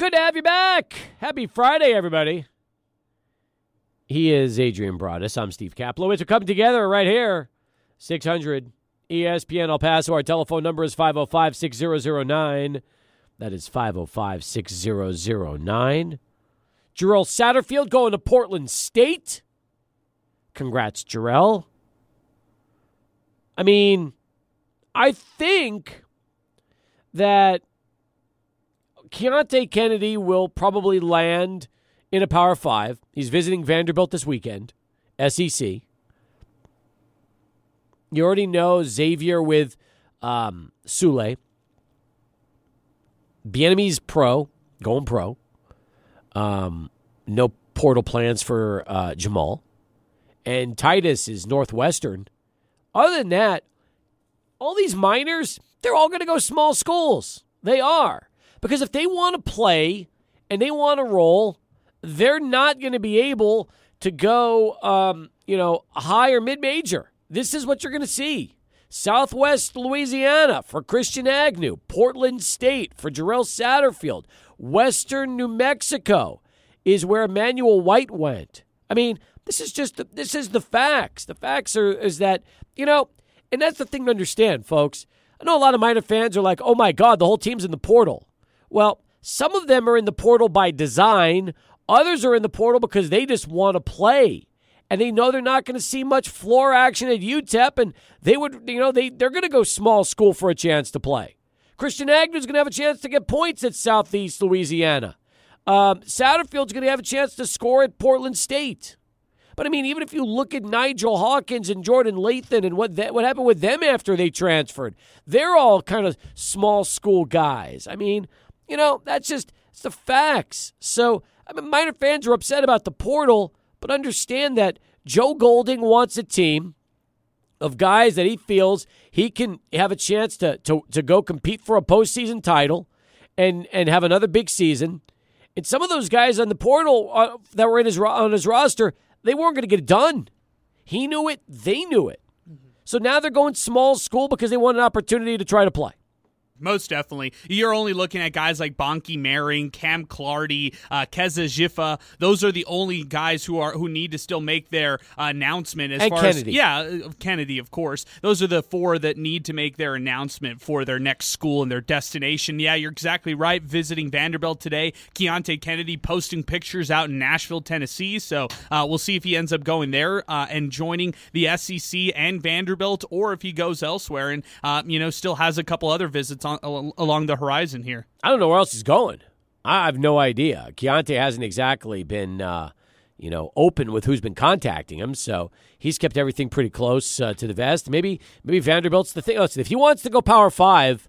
Good to have you back. Happy Friday, everybody. He is Adrian Broadus. I'm Steve Kaplowitz. We're coming together right here. 600 ESPN El Paso. Our telephone number is 505 6009. That is 505 6009. Jarrell Satterfield going to Portland State. Congrats, Jarrell. I mean, I think that Keonte Kennedy will probably land in a Power Five. He's visiting Vanderbilt this weekend, SEC. You already know Xavier with um, Souley. Bieniemy's pro, going pro. Um, no portal plans for uh, Jamal. And Titus is Northwestern. Other than that, all these Miners, they're all going to go small schools. They are. Because if they want to play and they want to roll, they're not going to be able to go, um, you know, high or mid major. This is what you're going to see. Southwest Louisiana for Christian Agnew, Portland State for Jarrell Satterfield, Western New Mexico is where Emmanuel White went. I mean, this is just the, this is the facts. The facts are is that you know, and that's the thing to understand, folks. I know a lot of Miner fans are like, "Oh my God, the whole team's in the portal." Well, some of them are in the portal by design. Others are in the portal because they just want to play and they know they're not going to see much floor action at UTEP, and they would, you know, they they're going to go small school for a chance to play. Christian Agnew's going to have a chance to get points at Southeast Louisiana. Um, Satterfield's going to have a chance to score at Portland State. But I mean, even if you look at Nigel Hawkins and Jordan Lathon and what that, what happened with them after they transferred, they're all kind of small school guys. I mean, you know, that's just it's the facts. So I mean, Miner fans are upset about the portal but understand that Joe Golding wants a team of guys that he feels he can have a chance to, to, to go compete for a postseason title and, and have another big season. And some of those guys on the portal uh, that were in his on his roster, they weren't going to get it done. He knew it. They knew it. Mm-hmm. So now they're going small school because they want an opportunity to try to play. Most definitely. You're only looking at guys like Bonke Maring, Cam Clardy, uh, Kezza Giffa. Those are the only guys who are who need to still make their uh, announcement as and far Kennedy. as yeah, uh, Kennedy, of course. Those are the four that need to make their announcement for their next school and their destination. Yeah, you're exactly right. Visiting Vanderbilt today, Keonte Kennedy posting pictures out in Nashville, Tennessee. So uh, we'll see if he ends up going there uh, and joining the SEC and Vanderbilt, or if he goes elsewhere and uh, you know still has a couple other visits on, along the horizon here. I don't know where else he's going. I have no idea. Keonte hasn't exactly been, uh, you know, open with who's been contacting him, so he's kept everything pretty close uh, to the vest. Maybe, maybe Vanderbilt's the thing. Listen, if he wants to go Power Five,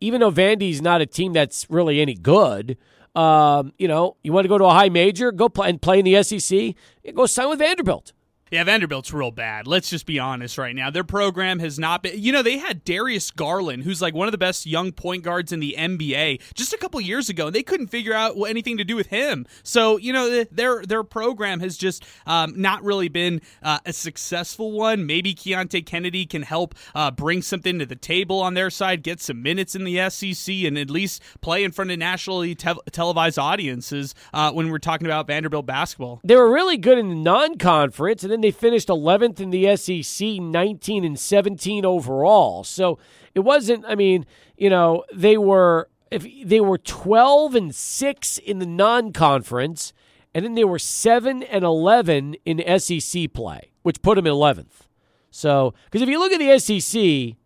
even though Vandy's not a team that's really any good, um, you know, you want to go to a high major, go play and play in the SEC, go sign with Vanderbilt. Yeah, Vanderbilt's real bad. Let's just be honest right now. Their program has not been. You know, they had Darius Garland, who's like one of the best young point guards in the NBA, just a couple years ago, and they couldn't figure out anything to do with him. So, you know, their their program has just um, not really been uh, a successful one. Maybe Keonte Kennedy can help uh, bring something to the table on their side, get some minutes in the SEC, and at least play in front of nationally te- televised audiences uh, when we're talking about Vanderbilt basketball. They were really good in the non-conference, and then they finished 11th in the SEC, 19 and 17 overall. So it wasn't. I mean, you know, they were if they were 12 and six in the non-conference, and then they were seven and 11 in SEC play, which put them in 11th. So because if you look at the SEC.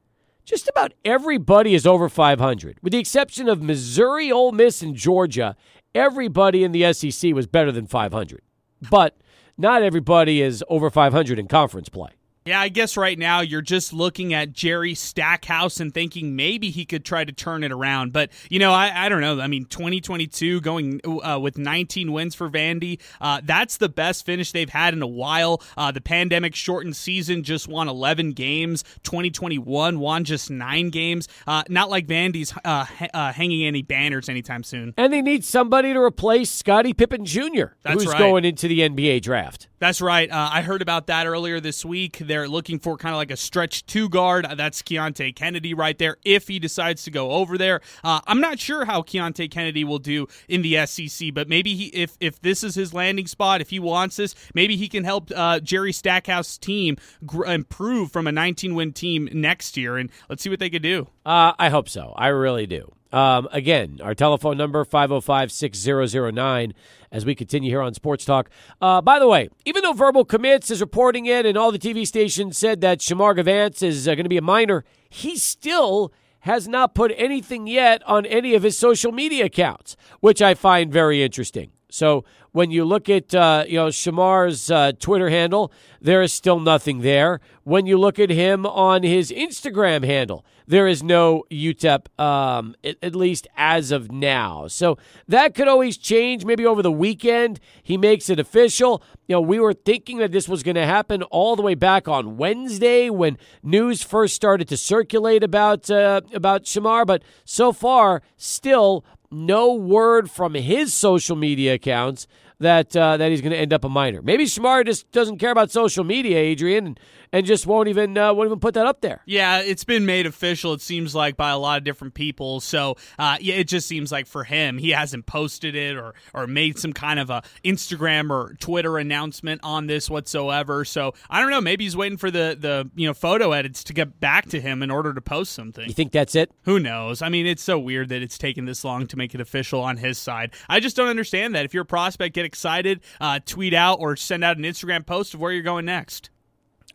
Just about everybody is over 500, with the exception of Missouri, Ole Miss, and Georgia. Everybody in the SEC was better than 500. But not everybody is over 500 in conference play. Yeah, I guess right now you're just looking at Jerry Stackhouse and thinking maybe he could try to turn it around. But, you know, I, I don't know. I mean, 2022 going uh, with 19 wins for Vandy, uh, that's the best finish they've had in a while. Uh, the pandemic shortened season just won 11 games. 2021 won just nine games. Uh, not like Vandy's uh, uh, hanging any banners anytime soon. And they need somebody to replace Scottie Pippen Jr., that's who's right. going into the NBA draft. That's right. I heard about that earlier this week they're looking for kind of like a stretch two guard. That's Keonte Kennedy right there. If he decides to go over there, uh, I'm not sure how Keonte Kennedy will do in the SEC, but maybe he, if if this is his landing spot, if he wants this, maybe he can help uh, Jerry Stackhouse team gr- improve from a 19 win team next year, and let's see what they could do. Uh, I hope so. I really do. Um, again, our telephone number 505 6009 as we continue here on Sports Talk. Uh, by the way, even though Verbal Commits is reporting it and all the TV stations said that Shamar Gavance is uh, going to be a Miner, he still has not put anything yet on any of his social media accounts, which I find very interesting. So when you look at uh, you know Shamar's uh, Twitter handle, there is still nothing there. When you look at him on his Instagram handle, there is no UTEP, um, at, at, least as of now. So that could always change. Maybe over the weekend he makes it official. You know, we were thinking that this was going to happen all the way back on Wednesday when news first started to circulate about uh, about Shamar, but so far still no word from his social media accounts that uh, that he's going to end up a Miner. Maybe Shamar just doesn't care about social media, Adrian, and, and just won't even uh, won't even put that up there. Yeah, it's been made official. It seems like by a lot of different people. So uh, yeah, it just seems like for him, he hasn't posted it or or made some kind of a Instagram or Twitter announcement on this whatsoever. So I don't know. Maybe he's waiting for the the you know photo edits to get back to him in order to post something. You think that's it? Who knows? I mean, it's so weird that it's taken this long to make it official on his side. I just don't understand that. If you're a prospect, get excited, uh, tweet out or send out an Instagram post of where you're going next.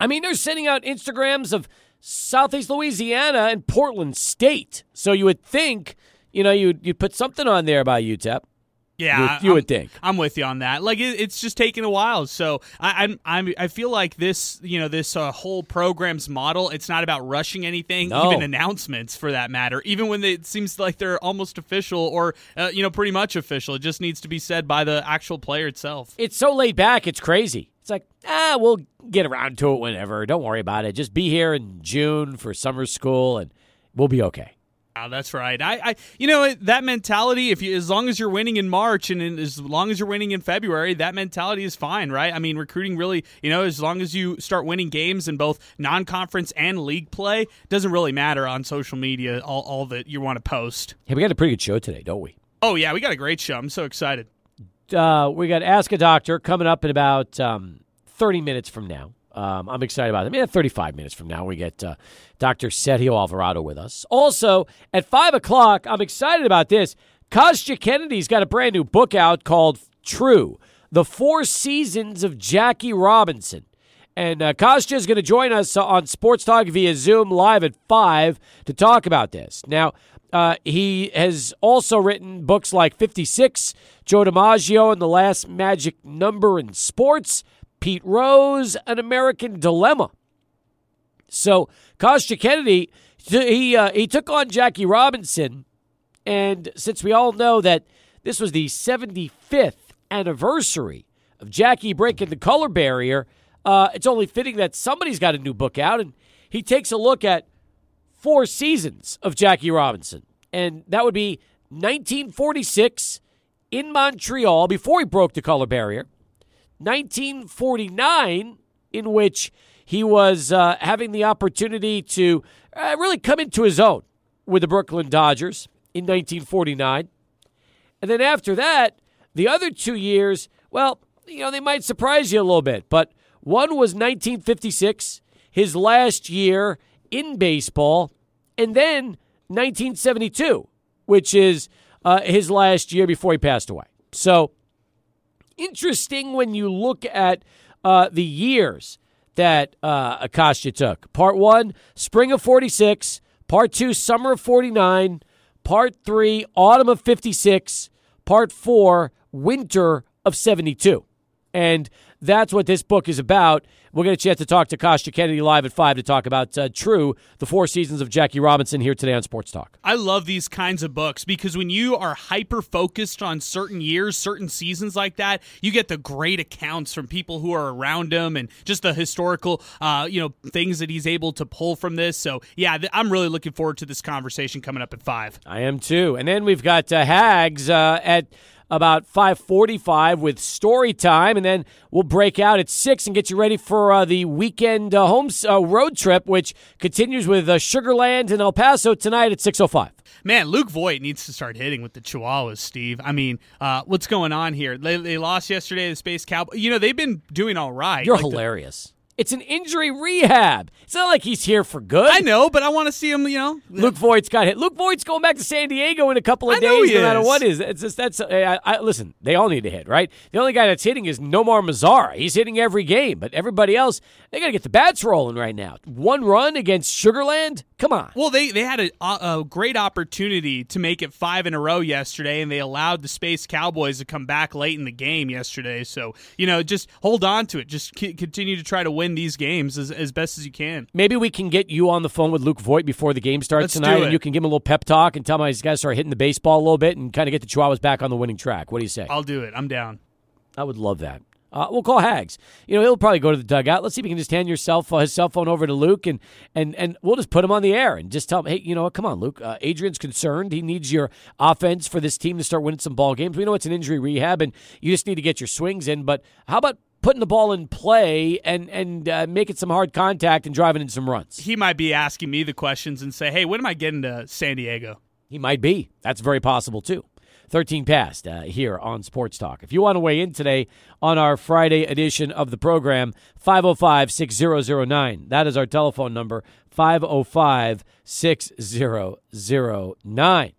I mean, they're sending out Instagrams of Southeast Louisiana and Portland State. So you would think, you know, you'd, you'd put something on there about UTEP. Yeah, you, would, you would think. I'm with you on that. Like it, it's just taking a while. So I, am I'm, I'm I feel like this you know this uh, whole program's model. It's not about rushing anything, no. even announcements for that matter. Even when they, it seems like they're almost official or uh, you know pretty much official, it just needs to be said by the actual player itself. It's so laid back. It's crazy. It's like ah, we'll get around to it whenever. Don't worry about it. Just be here in June for summer school, and we'll be okay. That's right. I, I, you know, that mentality. If you, as long as you're winning in March and in, as long as you're winning in February, that mentality is fine, right? I mean, recruiting really, you know, as long as you start winning games in both non-conference and league play, doesn't really matter on social media. All, all that you want to post. Hey, we got a pretty good show today, don't we? Oh yeah, we got a great show. I'm so excited. Uh, we got Ask a Doctor coming up in about um, 30 minutes from now. Um, I'm excited about it. I mean, 35 minutes from now, we get uh, Dr. Sergio Alvarado with us. Also, at 5 o'clock, I'm excited about this. Kostya Kennedy's got a brand new book out called True The Four Seasons of Jackie Robinson. And uh, Kostya is going to join us on Sports Talk via Zoom live at 5 to talk about this. Now, uh, he has also written books like 56, Joe DiMaggio and the Last Magic Number in Sports, Pete Rose, An American Dilemma. So Kostya Kennedy, he uh, he took on Jackie Robinson, and since we all know that this was the 75th anniversary of Jackie breaking the color barrier, uh, it's only fitting that somebody's got a new book out, and he takes a look at four seasons of Jackie Robinson, and that would be 1946 in Montreal before he broke the color barrier. 1949, in which he was uh, having the opportunity to uh, really come into his own with the Brooklyn Dodgers in 1949. And then after that, the other two years, well, you know, they might surprise you a little bit, but one was 1956, his last year in baseball, and then 1972, which is uh, his last year before he passed away. So interesting when you look at uh, the years that uh, Kostya took. Part one, spring of 46. Part two, summer of 49. Part three, autumn of 56. Part four, winter of 72. And that's what this book is about. We'll get a chance to talk to Kostya Kennedy live at 5 to talk about uh, True, the four seasons of Jackie Robinson here today on Sports Talk. I love these kinds of books because when you are hyper focused on certain years, certain seasons like that, you get the great accounts from people who are around him and just the historical, uh, you know, things that he's able to pull from this. So, yeah, th- I'm really looking forward to this conversation coming up at 5. I am too. And then we've got uh, Hags uh, at about 5:45 with story time, and then we'll break out at six and get you ready for uh, the weekend uh, home uh, road trip, which continues with uh, Sugarland and El Paso tonight at 6:05. Man, Luke Voit needs to start hitting with the Chihuahuas, Steve. I mean, uh, what's going on here? They, they lost yesterday to the Space Cowboy. You know, they've been doing all right. You're Like the- hilarious. It's an injury rehab. It's not like he's here for good. I know, but I want to see him, you know. Luke Voit's got hit. Luke Voit's going back to San Diego in a couple of I days, no matter what is. It's just that's. I, I, listen, they all need to hit, right? The only guy that's hitting is Nomar Mazara. He's hitting every game, but everybody else, they got to get the bats rolling right now. One run against Sugarland. Come on. Well, they they had a, a great opportunity to make it five in a row yesterday, and they allowed the Space Cowboys to come back late in the game yesterday. So you know, just hold on to it. Just c- continue to try to win these games as, as best as you can. Maybe we can get you on the phone with Luke Voit before the game starts Let's tonight, and you can give him a little pep talk and tell him he's got to start hitting the baseball a little bit and kind of get the Chihuahuas back on the winning track. What do you say? I'll do it. I'm down. I would love that. Uh, we'll call Hags. You know, he'll probably go to the dugout. Let's see if we can just hand your cell phone, his cell phone over to Luke, and and and we'll just put him on the air and just tell him, hey, you know what? Come on, Luke. Uh, Adrian's concerned. He needs your offense for this team to start winning some ball games. We know it's an injury rehab, and you just need to get your swings in. But how about putting the ball in play and and uh, making some hard contact and driving in some runs? He might be asking me the questions and say, "Hey, when am I getting to San Diego?" He might be. That's very possible, too. 13 past uh, here on Sports Talk. If you want to weigh in today on our Friday edition of the program, 505 6009. That is our telephone number, 505 6009.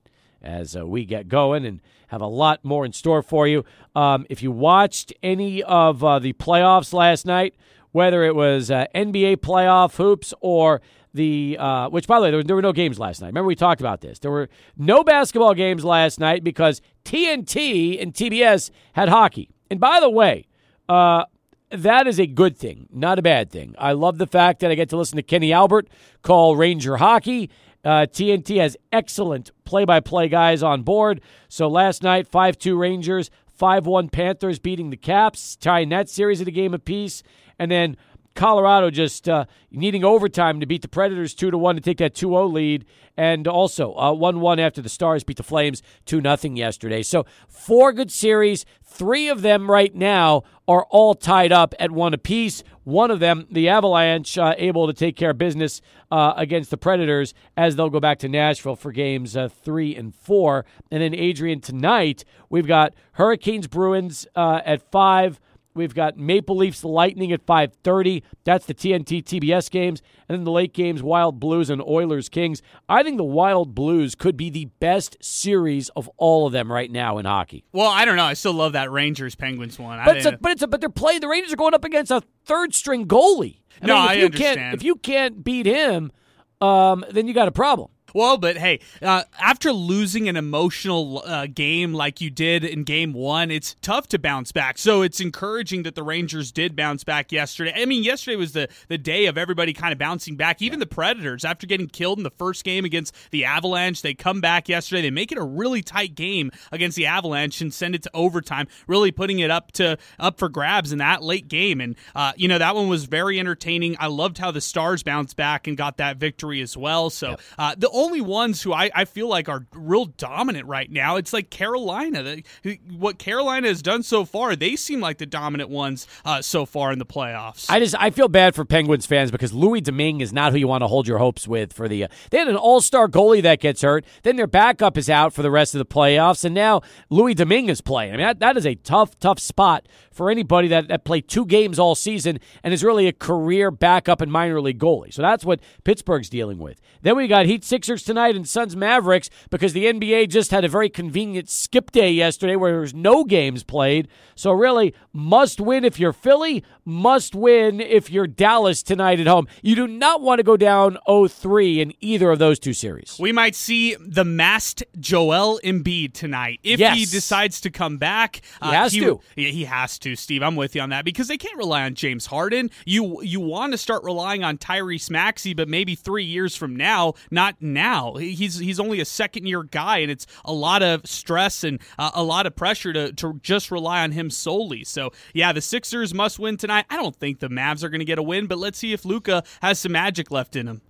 As uh, we get going and have a lot more in store for you. Um, if you watched any of uh, the playoffs last night, whether it was uh, NBA playoff hoops or the uh, which by the way there, there were no games last night. Remember we talked about this. There were no basketball games last night because TNT and TBS had hockey. And by the way, uh, that is a good thing, not a bad thing. I love the fact that I get to listen to Kenny Albert call Ranger hockey. Uh, TNT has excellent play-by-play guys on board. So last night, five-two Rangers, five-one Panthers beating the Caps, tying that series at a game apiece, and then Colorado just uh, needing overtime to beat the Predators two to one to take that 2-0 lead, and also uh, one-one after the Stars beat the Flames two nothing yesterday. So four good series. Three of them right now are all tied up at one apiece. One of them, the Avalanche, uh, able to take care of business uh, against the Predators as they'll go back to Nashville for games uh, three and four. And then Adrian tonight, we've got Hurricanes Bruins uh, at five. We've got Maple Leafs Lightning at 5:30. That's the TNT TBS games, and then the late games Wild Blues and Oilers Kings. I think the Wild Blues could be the best series of all of them right now in hockey. Well, I don't know. I still love that Rangers Penguins one. But it's a, but it's a, but they're playing. The Rangers are going up against a third string goalie. No, mean, if I you understand. Can't, if you can't beat him, um, then you got a problem. Well, but hey, uh, after losing an emotional uh, game like you did in game one, it's tough to bounce back. So it's encouraging that the Rangers did bounce back yesterday. I mean, yesterday was the, the day of everybody kind of bouncing back. Even the Predators, after getting killed in the first game against the Avalanche, they come back yesterday. They make it a really tight game against the Avalanche and send it to overtime, really putting it up to up for grabs in that late game. And uh, you know that one was very entertaining. I loved how the Stars bounced back and got that victory as well. So uh, the only ones who I, I feel like are real dominant right now, it's like Carolina. The, what Carolina has done so far, they seem like the dominant ones uh, so far in the playoffs. I just I feel bad for Penguins fans because Louis Domingue is not who you want to hold your hopes with for the. Uh, they had an All Star goalie that gets hurt, then their backup is out for the rest of the playoffs, and now Louis Domingue is playing. I mean that, that is a tough tough spot for anybody that, that played two games all season and is really a career backup and minor league goalie. So that's what Pittsburgh's dealing with. Then we got Heat Sixers tonight and Suns Mavericks because the NBA just had a very convenient skip day yesterday where there was no games played. So really, must win if you're Philly, must win if you're Dallas tonight at home. You do not want to go down 0-3 in either of those two series. We might see the masked Joel Embiid tonight if Yes. he decides to come back. uh, He has to. Yeah, he has to, Steve. I'm with you on that because they can't rely on James Harden. You you want to start relying on Tyrese Maxey, but maybe three years from now, not now. He's he's only a second year guy, and it's a lot of stress and uh, a lot of pressure to to just rely on him solely. So yeah, the Sixers must win tonight. I don't think the Mavs are going to get a win, but let's see if Luka has some magic left in him.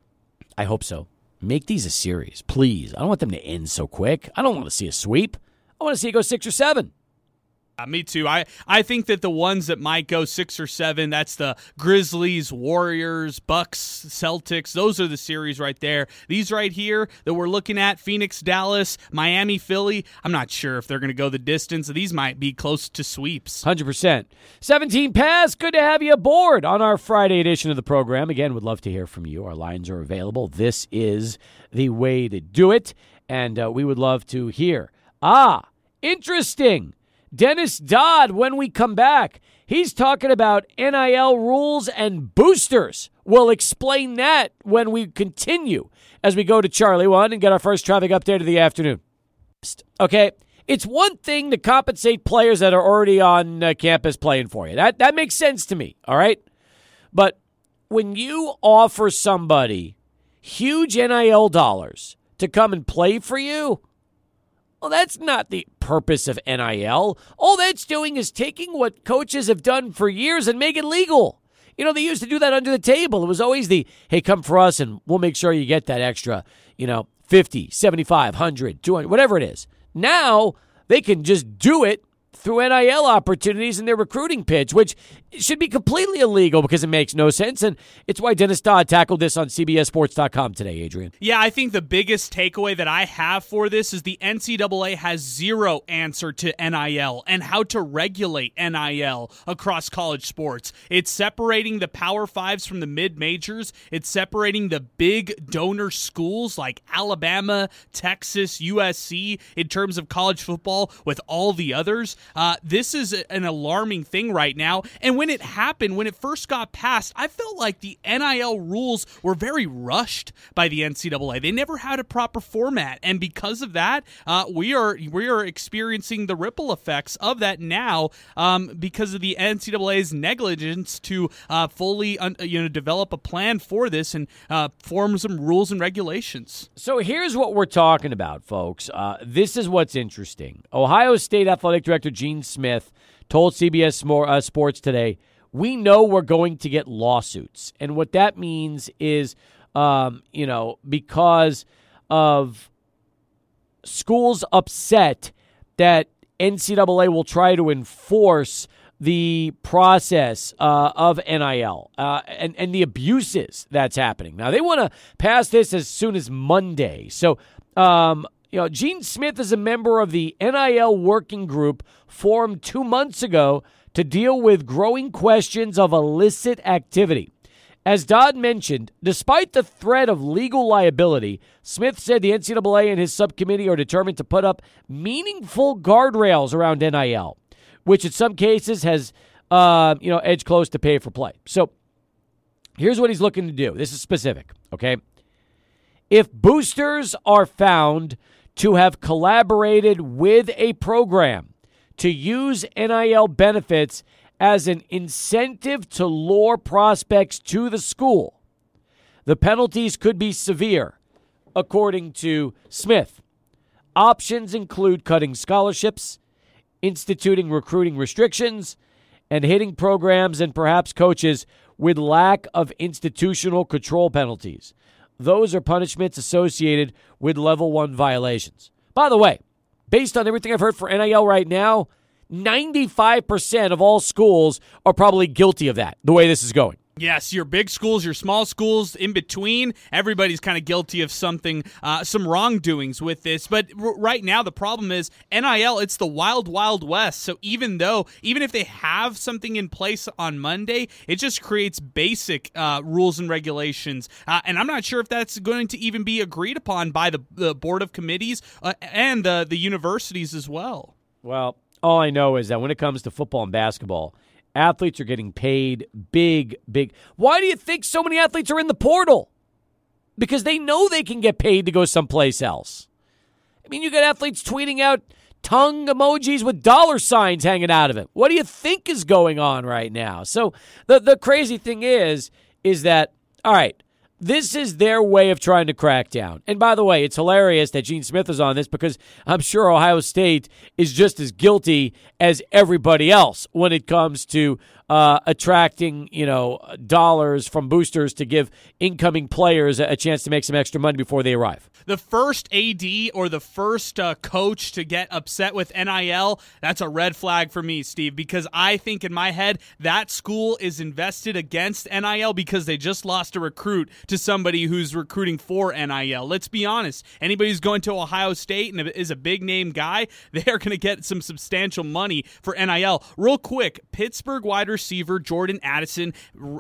I hope so. Make these a series, please. I don't want them to end so quick. I don't want to see a sweep. I want to see it go six or seven. Uh, me too. I, I think that the ones that might go six or seven, that's the Grizzlies, Warriors, Bucks, Celtics. Those are the series right there. These right here that we're looking at Phoenix, Dallas, Miami, Philly. I'm not sure if they're going to go the distance. These might be close to sweeps. 100%. 17 pass. Good to have you aboard on our Friday edition of the program. Again, would love to hear from you. Our lines are available. This is the way to do it. And uh, we would love to hear. Ah, interesting. Dennis Dodd, when we come back, he's talking about NIL rules and boosters. We'll explain that when we continue as we go to Charlie One and get our first traffic update of the afternoon. Okay, it's one thing to compensate players that are already on uh, campus playing for you. That that makes sense to me. All right, but when you offer somebody huge NIL dollars to come and play for you, well, that's not the purpose of NIL. All that's doing is taking what coaches have done for years and make it legal. You know, they used to do that under the table. It was always the, hey, come for us and we'll make sure you get that extra, you know, 50, 75, 100, 200, whatever it is. Now they can just do it through NIL opportunities in their recruiting pitch, which should be completely illegal because it makes no sense. And it's why Dennis Dodd tackled this on CBSSports.com today, Adrian. Yeah, I think the biggest takeaway that I have for this is the NCAA has zero answer to NIL and how to regulate NIL across college sports. It's separating the Power Fives from the mid majors, it's separating the big donor schools like Alabama, Texas, USC in terms of college football with all the others. Uh, this is an alarming thing right now. And when it happened, when it first got passed, I felt like the NIL rules were very rushed by the NCAA. They never had a proper format, and because of that, uh, we are we are experiencing the ripple effects of that now um, because of the NCAA's negligence to uh, fully un- you know develop a plan for this and uh, form some rules and regulations. So here's what we're talking about, folks. Uh, this is what's interesting. Ohio State Athletic Director Gene Smith told CBS uh, Sports today, we know we're going to get lawsuits. And what that means is, um, you know, because of schools upset that NCAA will try to enforce the process uh, of NIL uh, and, and the abuses that's happening. Now, they want to pass this as soon as Monday. So, um, you know, Gene Smith is a member of the NIL working group formed two months ago to deal with growing questions of illicit activity. As Dodd mentioned, despite the threat of legal liability, Smith said the NCAA and his subcommittee are determined to put up meaningful guardrails around NIL, which in some cases has, uh, you know, edged close to pay for play. So here's what he's looking to do. This is specific, okay? If boosters are found to have collaborated with a program to use NIL benefits as an incentive to lure prospects to the school. The penalties could be severe, according to Smith. Options include cutting scholarships, instituting recruiting restrictions, and hitting programs and perhaps coaches with lack of institutional control penalties. Those are punishments associated with level one violations. By the way, based on everything I've heard for NIL right now, 95% of all schools are probably guilty of that, the way this is going. Yes, your big schools, your small schools, in between, everybody's kind of guilty of something, uh, some wrongdoings with this. But r- right now, the problem is NIL. It's the wild, wild west. So even though, even if they have something in place on Monday, it just creates basic uh, rules and regulations. Uh, and I'm not sure if that's going to even be agreed upon by the, the board of committees uh, and the the universities as well. Well, all I know is that when it comes to football and basketball Athletes are getting paid big, big. Why do you think so many athletes are in the portal? Because they know they can get paid to go someplace else. I mean, you got athletes tweeting out tongue emojis with dollar signs hanging out of it. What do you think is going on right now? So the the crazy thing is is that all right, this is their way of trying to crack down. And by the way, it's hilarious that Gene Smith is on this because I'm sure Ohio State is just as guilty as everybody else when it comes to uh, attracting you know dollars from boosters to give incoming players a chance to make some extra money before they arrive. The first AD or the first uh, coach to get upset with NIL, that's a red flag for me, Steve, because I think in my head that school is invested against NIL because they just lost a recruit to somebody who's recruiting for NIL. Let's be honest. Anybody who's going to Ohio State and is a big name guy, they are going to get some substantial money for NIL. Real quick, Pittsburgh wide receiver Jordan Addison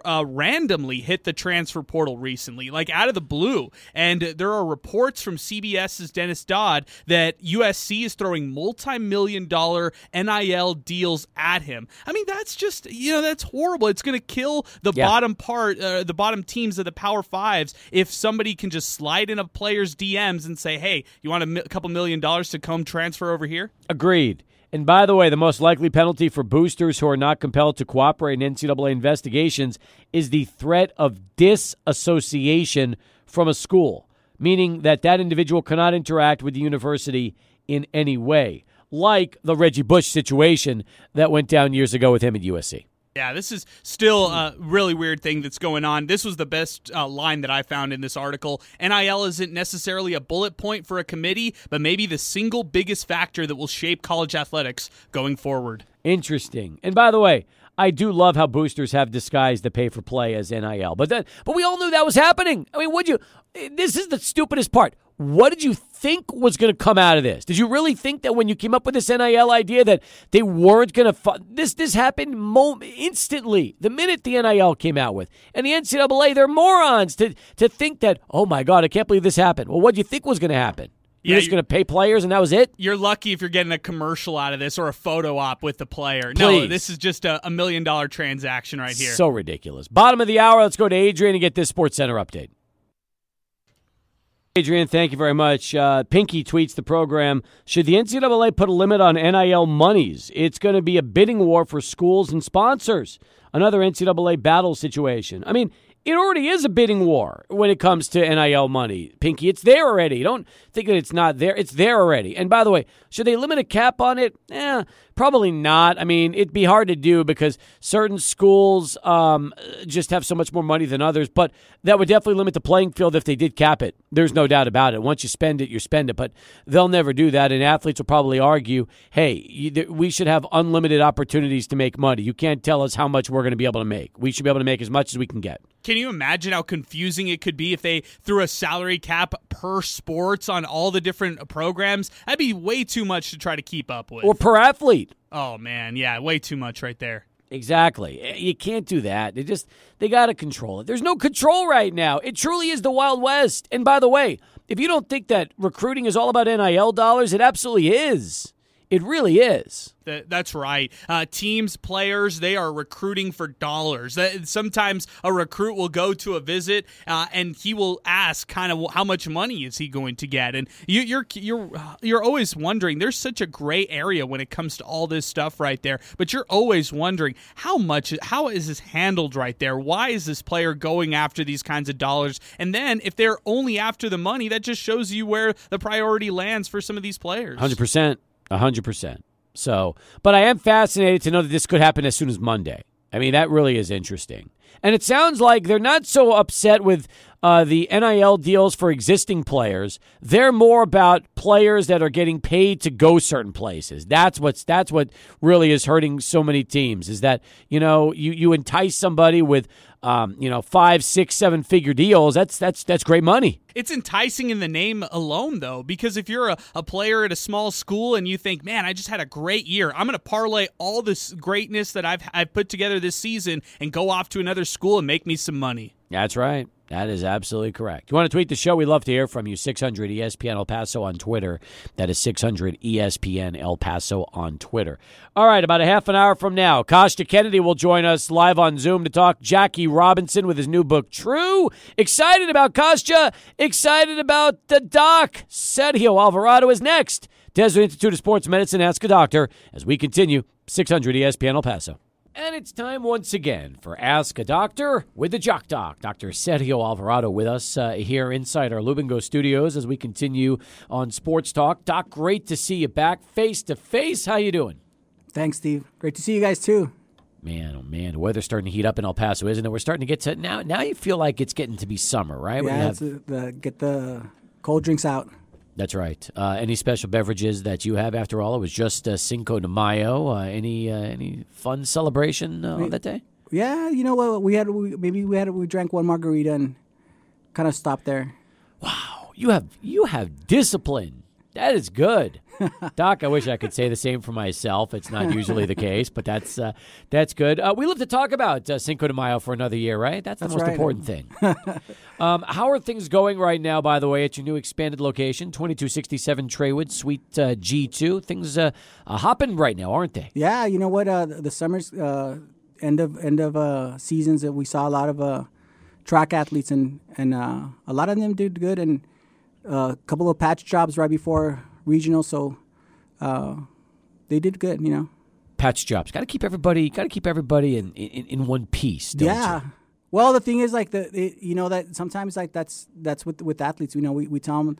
uh, randomly hit the transfer portal recently, like out of the blue. And there are reports from CBS's Dennis Dodd that USC is throwing multi-million dollar NIL deals at him. I mean, that's just you know that's horrible. It's going to kill the yeah. bottom part, uh, the bottom teams of the Power Fives if somebody can just slide in a player's DMs and say, "Hey, you want a mi- couple million dollars to come transfer over here?" Agreed. And by the way, the most likely penalty for boosters who are not compelled to cooperate in NCAA investigations is the threat of disassociation from a school meaning that that individual cannot interact with the university in any way, like the Reggie Bush situation that went down years ago with him at USC. Yeah, this is still a really weird thing that's going on. This was the best uh, line that I found in this article. NIL isn't necessarily a bullet point for a committee, but maybe the single biggest factor that will shape college athletics going forward. Interesting. And by the way, I do love how boosters have disguised the pay for play as NIL. But then, but we all knew that was happening. I mean, would you? This is the stupidest part. What did you think was going to come out of this? Did you really think that when you came up with this NIL idea that they weren't going to fu- this this happened mo- instantly the minute the NIL came out with and the NCAA they're morons to to think that oh my god I can't believe this happened. Well, what do you think was going to happen? You're yeah, just going to pay players and that was it? You're lucky if you're getting a commercial out of this or a photo op with the player. Please. No, this is just a, a million dollar transaction right here. So ridiculous. Bottom of the hour, let's go to Adrian and get this Sports Center update. Adrian, thank you very much. Uh, Pinky tweets the program Should the NCAA put a limit on NIL monies? It's going to be a bidding war for schools and sponsors. Another NCAA battle situation. I mean, it already is a bidding war when it comes to NIL money. Pinky, it's there already. Don't think that it's not there. It's there already. And by the way, should they limit a cap on it? Eh, probably not. I mean, it'd be hard to do because certain schools um, just have so much more money than others. But that would definitely limit the playing field if they did cap it. There's no doubt about it. Once you spend it, you spend it. But they'll never do that. And athletes will probably argue, hey, we should have unlimited opportunities to make money. You can't tell us how much we're going to be able to make. We should be able to make as much as we can get. Can you imagine how confusing it could be if they threw a salary cap per sports on all the different programs? That'd be way too much to try to keep up with. Or per athlete. Oh man, yeah, way too much right there. Exactly. Eh, you can't do that. They just they got to control it. There's no control right now. It truly is the Wild West. And by the way, if you don't think that recruiting is all about NIL dollars, it absolutely is. It really is. That's right. Uh, teams, players, they are recruiting for dollars. Sometimes a recruit will go to a visit uh, and he will ask, kind of, how much money is he going to get? And you, you're you're you're always wondering. There's such a gray area when it comes to all this stuff right there. But you're always wondering how much, how is this handled right there? Why is this player going after these kinds of dollars? And then if they're only after the money, that just shows you where the priority lands for some of these players. Hundred percent. Hundred percent. So, but I am fascinated to know that this could happen as soon as Monday. I mean, that really is interesting. And it sounds like they're not so upset with uh, the NIL deals for existing players. They're more about players that are getting paid to go certain places. That's what's that's what really is hurting so many teams. Is that you know you you entice somebody with um, you know, five, six, seven figure deals, that's that's that's great money. It's enticing in the name alone, though, because if you're a, a player at a small school and you think, man, I just had a great year, I'm going to parlay all this greatness that I've I've put together this season and go off to another school and make me some money. That's right. That is absolutely correct. You want to tweet the show? We love to hear from you. 600 ESPN El Paso on Twitter. That is 600 ESPN El Paso on Twitter. All right, about a half an hour from now, Kostya Kennedy will join us live on Zoom to talk Jackie Robinson with his new book, True. Excited about Kostya. Excited about the doc. Sergio Alvarado is next. Desert Institute of Sports Medicine, Ask a Doctor, as we continue 600 ESPN El Paso. And it's time once again for Ask a Doctor with the Jock Doc. Dr. Sergio Alvarado with us uh, here inside our Lubingo studios as we continue on Sports Talk. Doc, great to see you back face to face. How you doing? Thanks, Steve. Great to see you guys too. Man, oh man, the weather's starting to heat up in El Paso, isn't it? We're starting to get to now. Now you feel like it's getting to be summer, right? Yeah, have- uh, the, get the cold drinks out. That's right. Uh, any special beverages that you have? After all, it was just uh, Cinco de Mayo. Uh, any uh, any fun celebration uh, on that day? Yeah, you know what? We had we, maybe we had we drank one margarita and kind of stopped there. Wow, you have you have discipline. That is good, Doc. I wish I could say the same for myself. It's not usually the case, but that's uh, that's good. Uh, we love to talk about uh, Cinco de Mayo for another year, right? That's the That's most right. important thing. um, how are things going right now? By the way, at your new expanded location, twenty two sixty seven Trawood, Suite uh, G two. Things uh, uh, hopping right now, aren't they? Yeah, you know what? Uh, the the summer's uh, end of end of uh, seasons that we saw a lot of uh, track athletes and and uh, a lot of them did good and a couple of patch jobs right before regional, so uh, they did good. You know. Patch jobs. Got to keep everybody. Got to keep everybody in, in in one piece. Yeah. You? Well, the thing is, like the it, you know that sometimes like that's that's with with athletes. You know, we, we tell them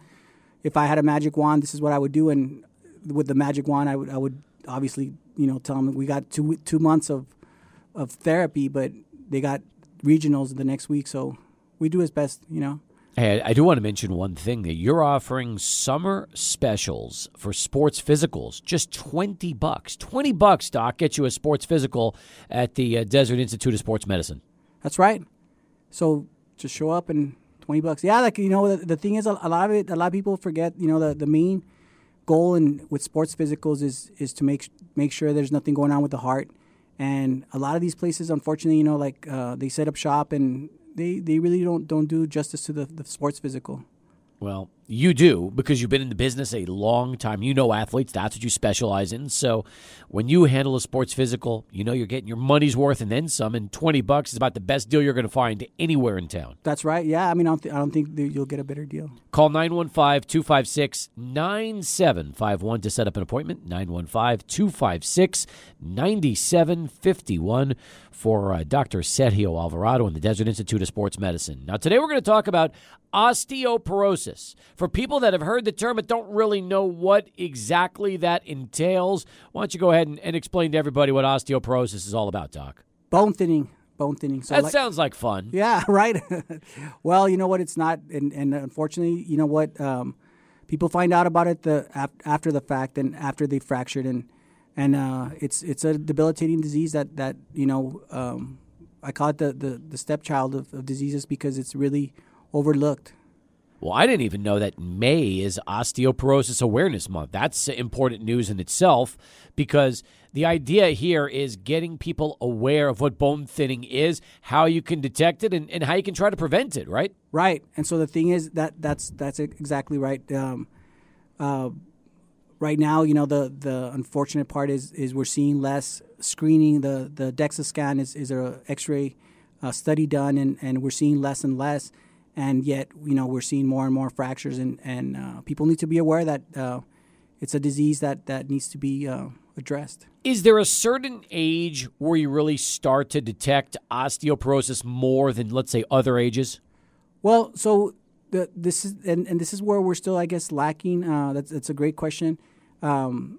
if I had a magic wand, this is what I would do, and with the magic wand, I would I would obviously you know tell them we got two two months of of therapy, but they got regionals the next week, so we do as best. You know. Hey, I do want to mention one thing that you're offering summer specials for sports physicals, just twenty bucks. Twenty bucks, Doc, get you a sports physical at the uh, Desert Institute of Sports Medicine. That's right. So just show up and twenty bucks. Yeah, like you know, the, the thing is, a, a lot of it, a lot of people forget. You know, the the main goal in with sports physicals is is to make make sure there's nothing going on with the heart. And a lot of these places, unfortunately, you know, like uh, they set up shop and they, they really don't don't do justice to the, the sports physical. Well, you do because you've been in the business a long time. You know athletes, that's what you specialize in. So when you handle a sports physical, you know you're getting your money's worth and then some. And 20 bucks is about the best deal you're going to find anywhere in town. That's right. Yeah, I mean, I don't, th- I don't think you'll get a better deal. Call 915 256 9751 to set up an appointment. 915 256 9751 for uh, Dr. Sergio Alvarado in the Desert Institute of Sports Medicine. Now, today we're going to talk about osteoporosis. For people that have heard the term but don't really know what exactly that entails, why don't you go ahead and, and explain to everybody what osteoporosis is all about, Doc? Bone thinning, bone thinning. So That like- sounds like fun. Yeah, right. well, you know what? It's not, and, and unfortunately, you know what? Um, people find out about it the after the fact and after they fractured, and and uh, it's it's a debilitating disease that that you know um, I call it the the, the stepchild of, of diseases because it's really overlooked. Well, I didn't even know that May is Osteoporosis Awareness Month. That's important news in itself because the idea here is getting people aware of what bone thinning is, how you can detect it, and, and how you can try to prevent it, right? Right, and so the thing is that that's that's exactly right. Um, uh, right now, you know, the the unfortunate part is is we're seeing less screening. The the DEXA scan is is a X-ray uh, study done, and, and we're seeing less and less. And yet, you know, we're seeing more and more fractures, and and uh, people need to be aware that uh, it's a disease that that needs to be uh, addressed. Is there a certain age where you really start to detect osteoporosis more than, let's say, other ages? Well, so the, this is and, and this is where we're still, I guess, lacking. Uh, that's that's a great question. Um,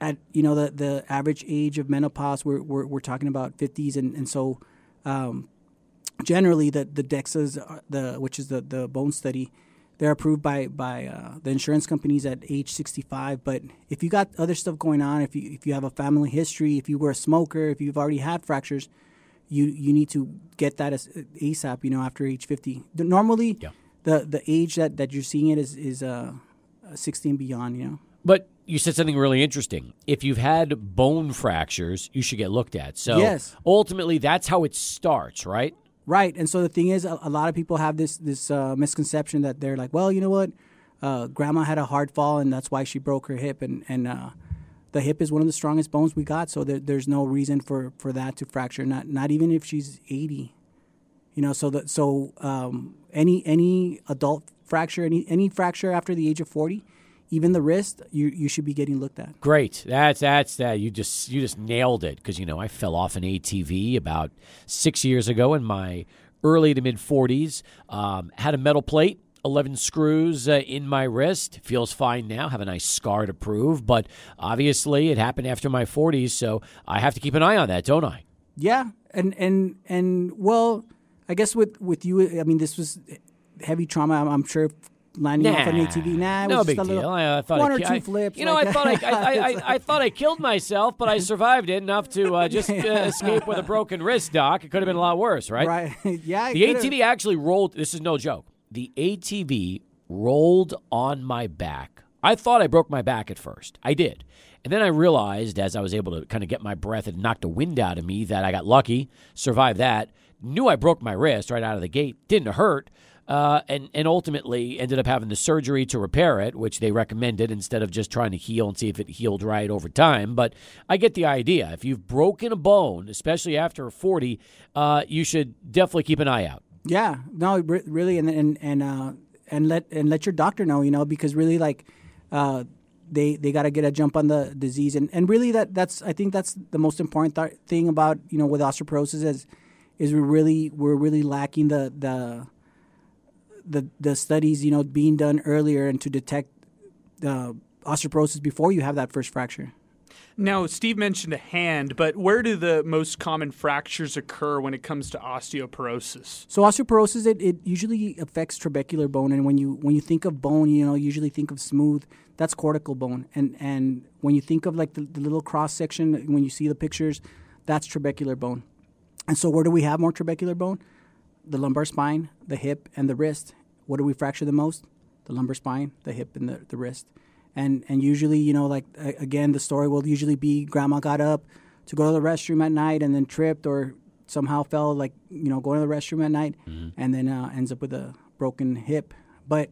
at you know the the average age of menopause, we're we're, we're talking about fifties, and and so um, generally the the DEXAs, the which is the the bone study, they're approved by by uh, the insurance companies at age 65. But if you got other stuff going on, if you if you have a family history, if you were a smoker, if you've already had fractures, you you need to get that as ASAP. You know, after age 50. The- Normally, Yeah. the the age that that you're seeing it is is uh, 60 and beyond. You know. But you said something really interesting. If you've had bone fractures, you should get looked at. So Yes. ultimately, that's how it starts, right? Right, and so the thing is, a, a lot of people have this this uh, misconception that they're like, well, you know what, uh, grandma had a hard fall and that's why she broke her hip, and and uh, the hip is one of the strongest bones we got, so there, there's no reason for, for that to fracture. Not not even if she's 80, you know. So that so um, any any adult fracture, any any fracture after the age of 40, even the wrist, you you should be getting looked at. Great. That's that's that. You just you just nailed it because you know I fell off an ATV about six years ago in my early to mid forties. Um, had a metal plate. 11 screws uh, in my wrist. Feels fine now. Have a nice scar to prove. But obviously, it happened after my 40s, so I have to keep an eye on that, don't I? Yeah, and and and well, I guess with with you, I mean, this was heavy trauma. I'm, I'm sure landing off an Nah, ATV. Nah, it no big deal. little, I, I thought one I, or two I- flips. You know, like I thought I. I, I, I, I thought I killed myself, but I survived it enough to uh, just uh, escape with a broken wrist. Doc, it could have been a lot worse, right? right. yeah, The could've- ATV actually rolled. This is no joke. The ATV rolled on my back. I thought I broke my back at first. I did. And then I realized as I was able to kind of get my breath and knock the wind out of me that I got lucky, survived that, knew I broke my wrist right out of the gate, didn't hurt, uh, and, and ultimately ended up having the surgery to repair it, which they recommended instead of just trying to heal and see if it healed right over time. But I get the idea. If you've broken a bone, especially after 40, uh, you should definitely keep an eye out. Yeah, no, re- really, and and and uh, and let and let your doctor know, you know, because really, like, uh, they they got to get a jump on the disease, and and really, that that's I think that's the most important th- thing about you know with osteoporosis is is we're really we're really lacking the the the the studies you know being done earlier and to detect uh, osteoporosis before you have that first fracture. Now, Steve mentioned a hand, but where do the most common fractures occur when it comes to osteoporosis? So osteoporosis, it, it usually affects trabecular bone, and when you when you think of bone, you know, usually think of smooth. That's cortical bone, and and when you think of like the, the little cross section, when you see the pictures, that's trabecular bone. And so, where do we have more trabecular bone? The lumbar spine, the hip, and the wrist. What do we fracture the most? The lumbar spine, the hip, and the, the wrist. And and usually, you know, like again, the story will usually be grandma got up to go to the restroom at night and then tripped or somehow fell, like you know, going to the restroom at night, and then uh, ends up with a broken hip. But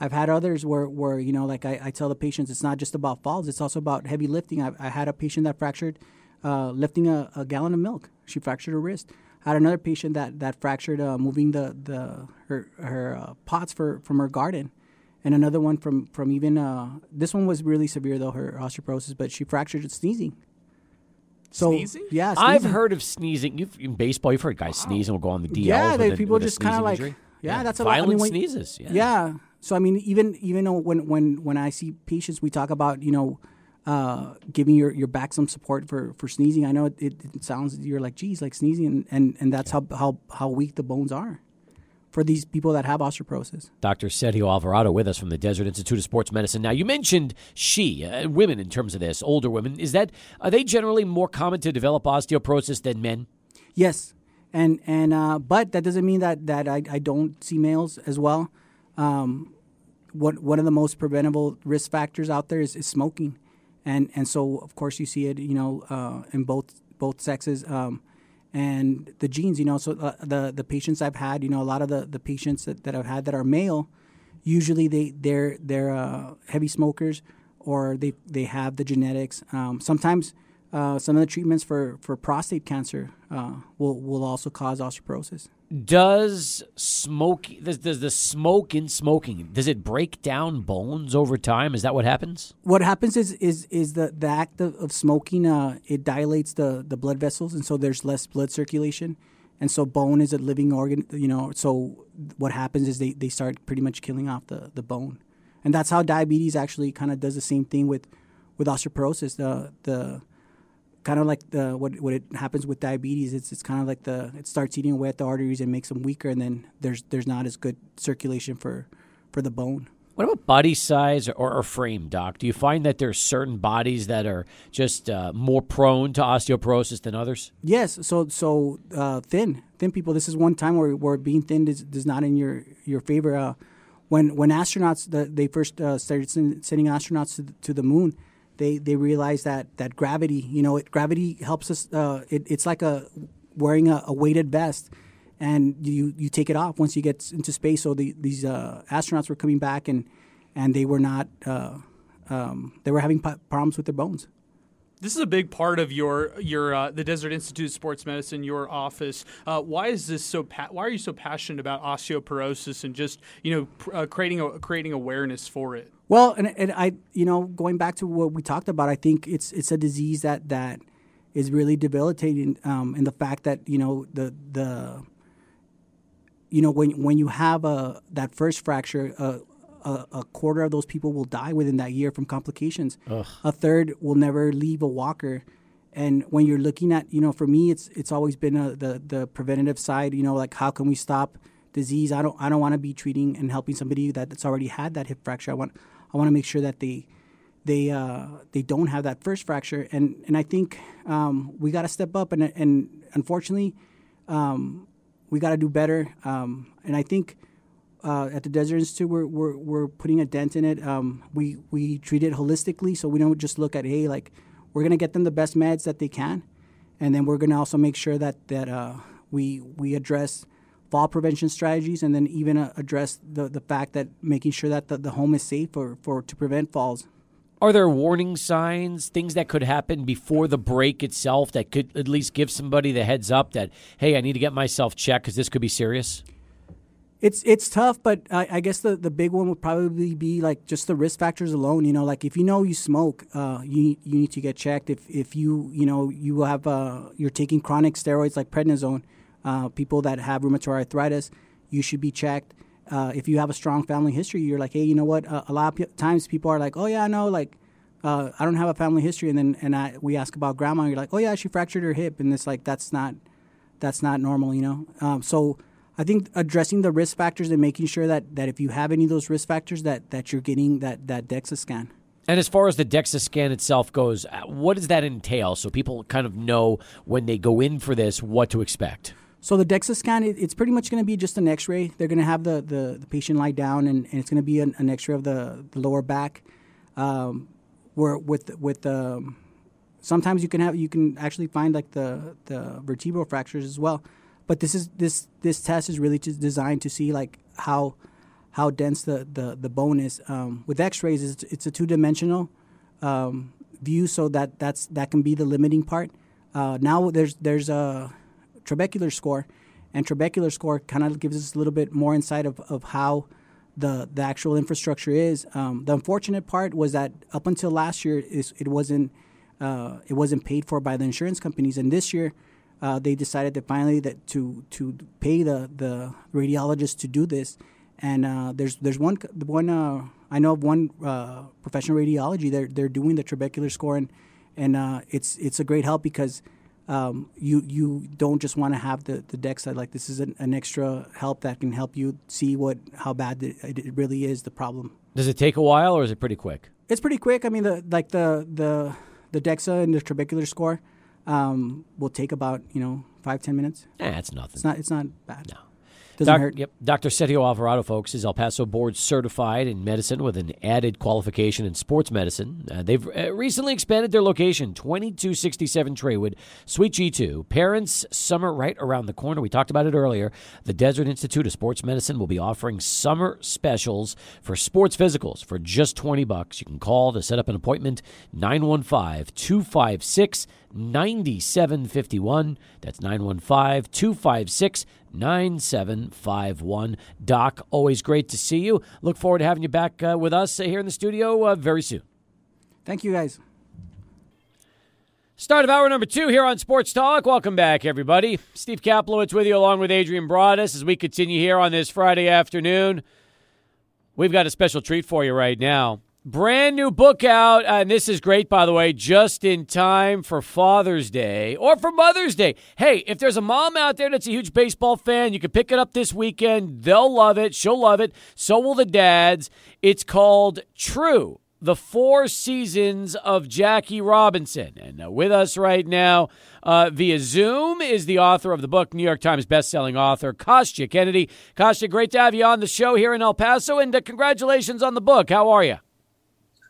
I've had others where, where you know, like I, I tell the patients, it's not just about falls; it's also about heavy lifting. I, I had a patient that fractured uh, lifting a, a gallon of milk. She fractured her wrist. I had another patient that that fractured uh, moving the the her her uh, pots for from her garden, and another one from from even uh, this one was really severe though her osteoporosis, but she fractured it sneezing. So Sneezing? yeah, I've heard of sneezing. You've, in baseball, you've heard guys sneeze and will go on the DL. Yeah, they, a- people just kind of like, injury. yeah, that's a lot. I violent mean, when- sneezes. Yeah. Yeah. So I mean, even even though when when when I see patients, we talk about you know uh, giving your, your back some support for, for sneezing. I know it, it, it sounds you're like, geez, like sneezing, and, and, and that's how, how how weak the bones are for these people that have osteoporosis. Dr. Sergio Alvarado with us from the Desert Institute of Sports Medicine. Now, you mentioned she, uh, women in terms of this, older women. Is that, are they generally more common to develop osteoporosis than men? Yes, and and uh, but that doesn't mean that that I, I don't see males as well. Um, what one of the most preventable risk factors out there is, is smoking, and and so of course you see it you know uh, in both both sexes. Um, and the genes, you know, so uh, the the patients I've had, you know, a lot of the, the patients that, that I've had that are male, usually they they're they're uh, heavy smokers or they they have the genetics. Um, sometimes uh, some of the treatments for, for prostate cancer uh, will will also cause osteoporosis. Does smoke, does, does the smoke in smoking, does it break down bones over time? Is that what happens? What happens is is is the, the act of, of smoking uh, it dilates the, the blood vessels and so there's less blood circulation. And so bone is a living organ, you know. So what happens is they, they start pretty much killing off the, the bone, and that's how diabetes actually kind of does the same thing with, with osteoporosis. The the kind of like the what what it happens with diabetes. It's it's kind of like the it starts eating away at the arteries and makes them weaker, and then there's there's not as good circulation for for the bone. What about body size or, or frame, doc? Do you find that there's certain bodies that are just uh, more prone to osteoporosis than others? Yes, so so uh, thin thin people. This is one time where, where being thin is, is not in your your favor. Uh, when when astronauts the, they first uh, started sending astronauts to the, to the moon, they they realized that that gravity, you know, it, gravity helps us. Uh, it, it's like a wearing a, a weighted vest, and you you take it off once you get into space. So the, these uh, astronauts were coming back and and they were not. Uh, um, they were having p- problems with their bones. This is a big part of your your uh, the Desert Institute of Sports Medicine, your office. Uh, why is this so? Pa- why are you so passionate about osteoporosis and just you know pr- uh, creating a, creating awareness for it? Well, and, and I, you know, going back to what we talked about, I think it's it's a disease that that is really debilitating, um, in the fact that you know the the you know when when you have a that first fracture, uh, a, a quarter of those people will die within that year from complications. A third will never leave a walker, And when you're looking at, you know, for me, it's it's always been a, the the preventative side. You know, like how can we stop disease? I don't I don't want to be treating and helping somebody that, that's already had that hip fracture. I want I want to make sure that they they uh, they don't have that first fracture. And and I think um, we got to step up. And and unfortunately, um, we got to do better. Um, and I think uh, at the Desert Institute, we're, we're, we're putting a dent in it. Um, we, we treat it holistically, so we don't just look at, hey, like, we're going to get them the best meds that they can. And then we're going to also make sure that, that uh, we, we address fall prevention strategies and then even uh, address the, the fact that making sure that the, the home is safe for, for to prevent falls. Are there warning signs, things that could happen before the break itself that could at least give somebody the heads up that, hey, I need to get myself checked because this could be serious? It's it's tough, but I, I, guess the, the big one would probably be like just the risk factors alone. You know, like if you know you smoke, uh, you you need to get checked. If if you you know you have uh, you're taking chronic steroids like prednisone, uh, people that have rheumatoid arthritis, you should be checked. Uh, if you have a strong family history, you're like, hey, you know what? Uh, a lot of times people are like, oh yeah, I know, like uh, I don't have a family history, and then and I we ask about grandma, and you're like, oh yeah, she fractured her hip, and it's like that's not that's not normal, you know. Um, so I think addressing the risk factors and making sure that, that if you have any of those risk factors, that, that you're getting that, that DEXA scan. And as far as the DEXA scan itself goes, uh, what does that entail so people kind of know when they go in for this what to expect? So the DEXA scan, it, it's pretty much going to be just an X-ray. They're going to have the, the, the, patient lie down, and, and it's going to be an, an, X-ray of the, the lower back. Um, where with with um, sometimes you can have you can actually find like the the vertebral fractures as well. But this is this this test is really just designed to see like how how dense the, the, the bone is. Um, with X-rays, it's, it's a two dimensional um, view, so that that's that can be the limiting part. Uh, now there's there's a trabecular score, and trabecular score kind of gives us a little bit more insight of, of how the the actual infrastructure is. Um, the unfortunate part was that up until last year, it wasn't uh, it wasn't paid for by the insurance companies, and this year uh, they decided that finally that to to pay the the radiologist to do this. And uh, there's there's one one uh, I know of one uh, professional radiology. They're they're doing the trabecular score and and uh, it's it's a great help because um, you you don't just want to have the the DEXA like this is an, an, extra help that can help you see what how bad it, it really is the problem. Does it take a while or is it pretty quick? It's pretty quick. I mean the like the the the DEXA and the trabecular score um, will take about you know five ten minutes. Yeah, it's nothing. It's not. It's not bad. No. Doesn't Doc, hurt. Yep. Dr. Sergio Alvarado, folks, is El Paso board certified in medicine with an added qualification in sports medicine. Uh, they've uh, recently expanded their location, 2267 Trawood, Suite G2. Parents' summer right around the corner. We talked about it earlier. The Desert Institute of Sports Medicine will be offering summer specials for sports physicals for just 20 bucks. You can call to set up an appointment, 915 256 9751. That's 915 256 9751. Doc, always great to see you. Look forward to having you back uh, with us uh, here in the studio uh, very soon. Thank you, guys. Start of hour number two here on Sports Talk. Welcome back, everybody. Steve Kaplowitz with you along with Adrian Broadus as we continue here on this Friday afternoon. We've got a special treat for you right now. Brand new book out, and this is great, by the way, just in time for Father's Day or for Mother's Day. Hey, if there's a mom out there that's a huge baseball fan, you can pick it up this weekend. They'll love it. She'll love it. So will the dads. It's called True the four seasons of Jackie Robinson. And uh, with us right now uh, via Zoom is the author of the book, New York Times bestselling author, Kostya Kennedy. Kostya, great to have you on the show here in El Paso, and uh, congratulations on the book. How are you?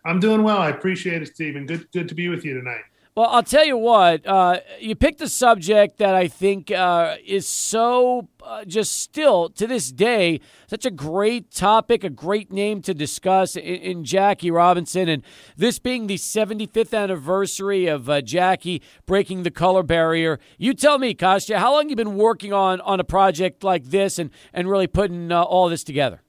I'm doing well. I appreciate it, Stephen. Good, good to be with you tonight. Well, I'll tell you what. Uh, you picked a subject that I think uh, is so uh, just still to this day such a great topic, a great name to discuss in, in Jackie Robinson, and this being the 75th anniversary of uh, Jackie breaking the color barrier. You tell me, Kostya, how long you been working on on a project like this and and really putting uh, all this together?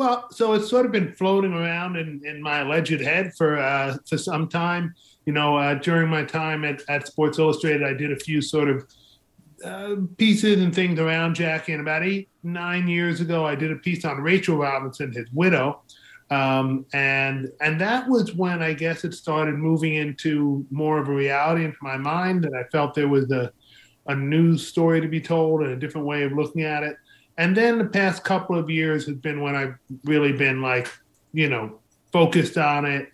Well, so it's sort of been floating around in, in my alleged head for uh, for some time. You know, uh, during my time at, at Sports Illustrated, I did a few sort of uh, pieces and things around Jackie. And about eight, nine years ago, I did a piece on Rachel Robinson, his widow. Um, and and that was when I guess it started moving into more of a reality into my mind that I felt there was a a news story to be told and a different way of looking at it. And then the past couple of years has been when I've really been like, you know, focused on it,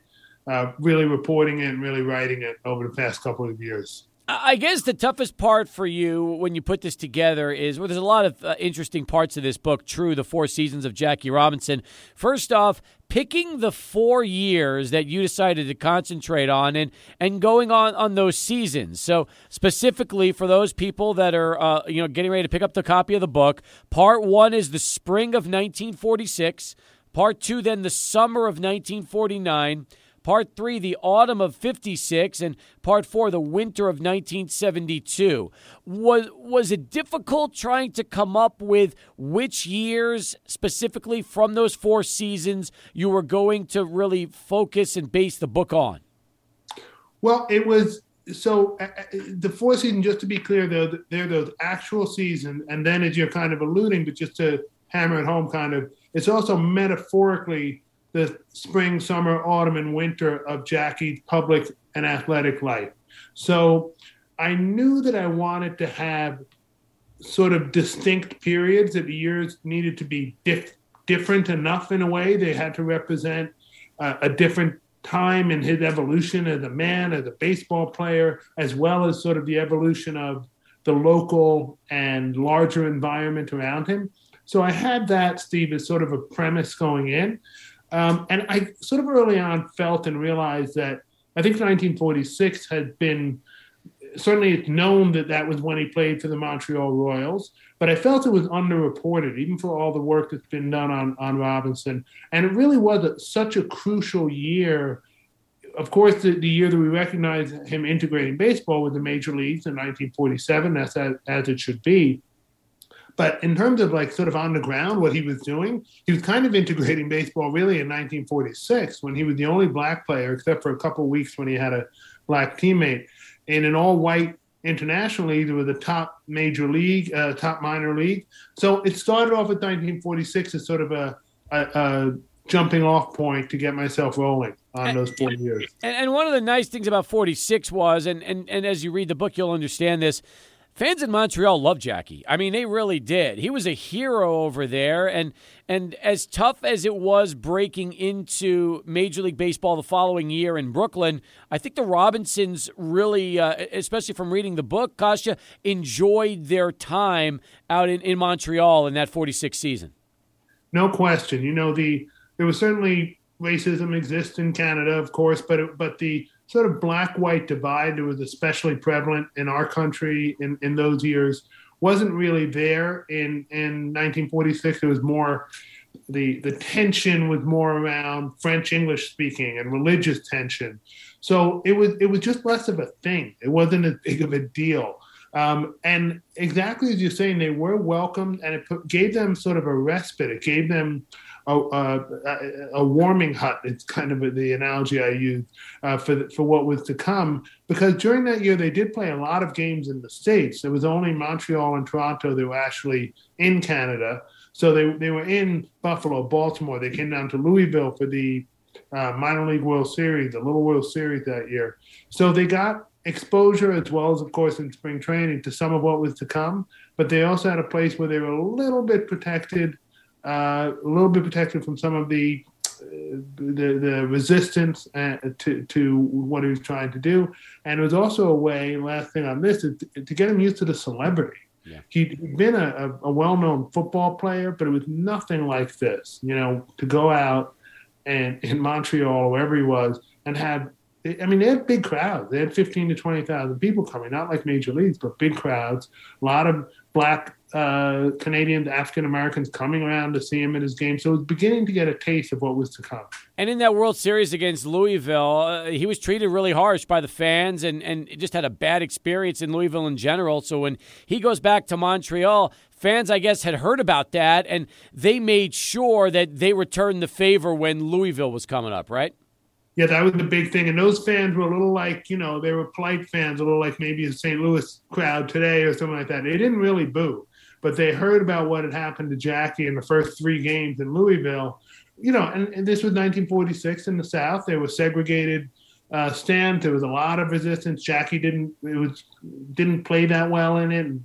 uh, really reporting it and really writing it over the past couple of years. I guess the toughest part for you when you put this together is well, there's a lot of uh, interesting parts of this book. True, the four seasons of Jackie Robinson. First off, picking the four years that you decided to concentrate on and and going on on those seasons. So specifically for those people that are uh, you know getting ready to pick up the copy of the book, part one is the spring of 1946. Part two, then the summer of 1949. Part three, the autumn of 56, and part four, the winter of 1972. Was, was it difficult trying to come up with which years specifically from those four seasons you were going to really focus and base the book on? Well, it was so uh, the four seasons, just to be clear, though, they're those actual seasons, and then as you're kind of alluding, but just to hammer it home, kind of, it's also metaphorically the spring, summer, autumn, and winter of Jackie's public and athletic life. So I knew that I wanted to have sort of distinct periods that the years needed to be dif- different enough in a way. They had to represent uh, a different time in his evolution as a man, as a baseball player, as well as sort of the evolution of the local and larger environment around him. So I had that, Steve, as sort of a premise going in. Um, and I sort of early on felt and realized that I think 1946 had been certainly it's known that that was when he played for the Montreal Royals, but I felt it was underreported, even for all the work that's been done on, on Robinson. And it really was a, such a crucial year. Of course, the, the year that we recognize him integrating baseball with the major leagues in 1947, that's as, as it should be. But in terms of like sort of on the ground, what he was doing, he was kind of integrating baseball really in 1946 when he was the only black player, except for a couple weeks when he had a black teammate, in an all white international league with a top major league, uh, top minor league. So it started off with 1946 as sort of a, a, a jumping off point to get myself rolling on those four years. And, one of the nice things about 46 was, and, and, and as you read the book, you'll understand this fans in Montreal loved Jackie. I mean, they really did. He was a hero over there, and and as tough as it was breaking into Major League Baseball the following year in Brooklyn, I think the Robinsons really, uh, especially from reading the book, Kostya enjoyed their time out in, in Montreal in that 46 season. No question. You know, the there was certainly racism exists in Canada, of course, but it, but the sort of black white divide that was especially prevalent in our country in, in those years wasn't really there in, in 1946. It was more the the tension was more around French English speaking and religious tension. So it was it was just less of a thing. It wasn't as big of a deal. Um, and exactly as you're saying, they were welcomed, and it put, gave them sort of a respite. It gave them a, a, a, warming hut. It's kind of the analogy I use uh, for for what was to come. Because during that year, they did play a lot of games in the states. It was only Montreal and Toronto that were actually in Canada. So they they were in Buffalo, Baltimore. They came down to Louisville for the uh, minor league World Series, the Little World Series that year. So they got exposure as well as, of course, in spring training to some of what was to come. But they also had a place where they were a little bit protected uh, a little bit protected from some of the uh, the, the resistance uh, to, to what he was trying to do. And it was also a way, last thing on this, is to, to get him used to the celebrity. Yeah. He'd been a, a, well known football player, but it was nothing like this, you know, to go out and in Montreal, wherever he was, and have, I mean, they had big crowds. They had 15 to 20,000 people coming, not like major leagues, but big crowds. A lot of black uh, Canadians, African Americans coming around to see him at his game. So it was beginning to get a taste of what was to come. And in that World Series against Louisville, uh, he was treated really harsh by the fans and, and just had a bad experience in Louisville in general. So when he goes back to Montreal, fans, I guess, had heard about that and they made sure that they returned the favor when Louisville was coming up, right? Yeah, that was the big thing. And those fans were a little like, you know, they were polite fans, a little like maybe a St. Louis crowd today or something like that. They didn't really boo but they heard about what had happened to Jackie in the first three games in Louisville, you know, and, and, this was 1946 in the South. There was segregated uh, stands. There was a lot of resistance. Jackie didn't it was didn't play that well in it. And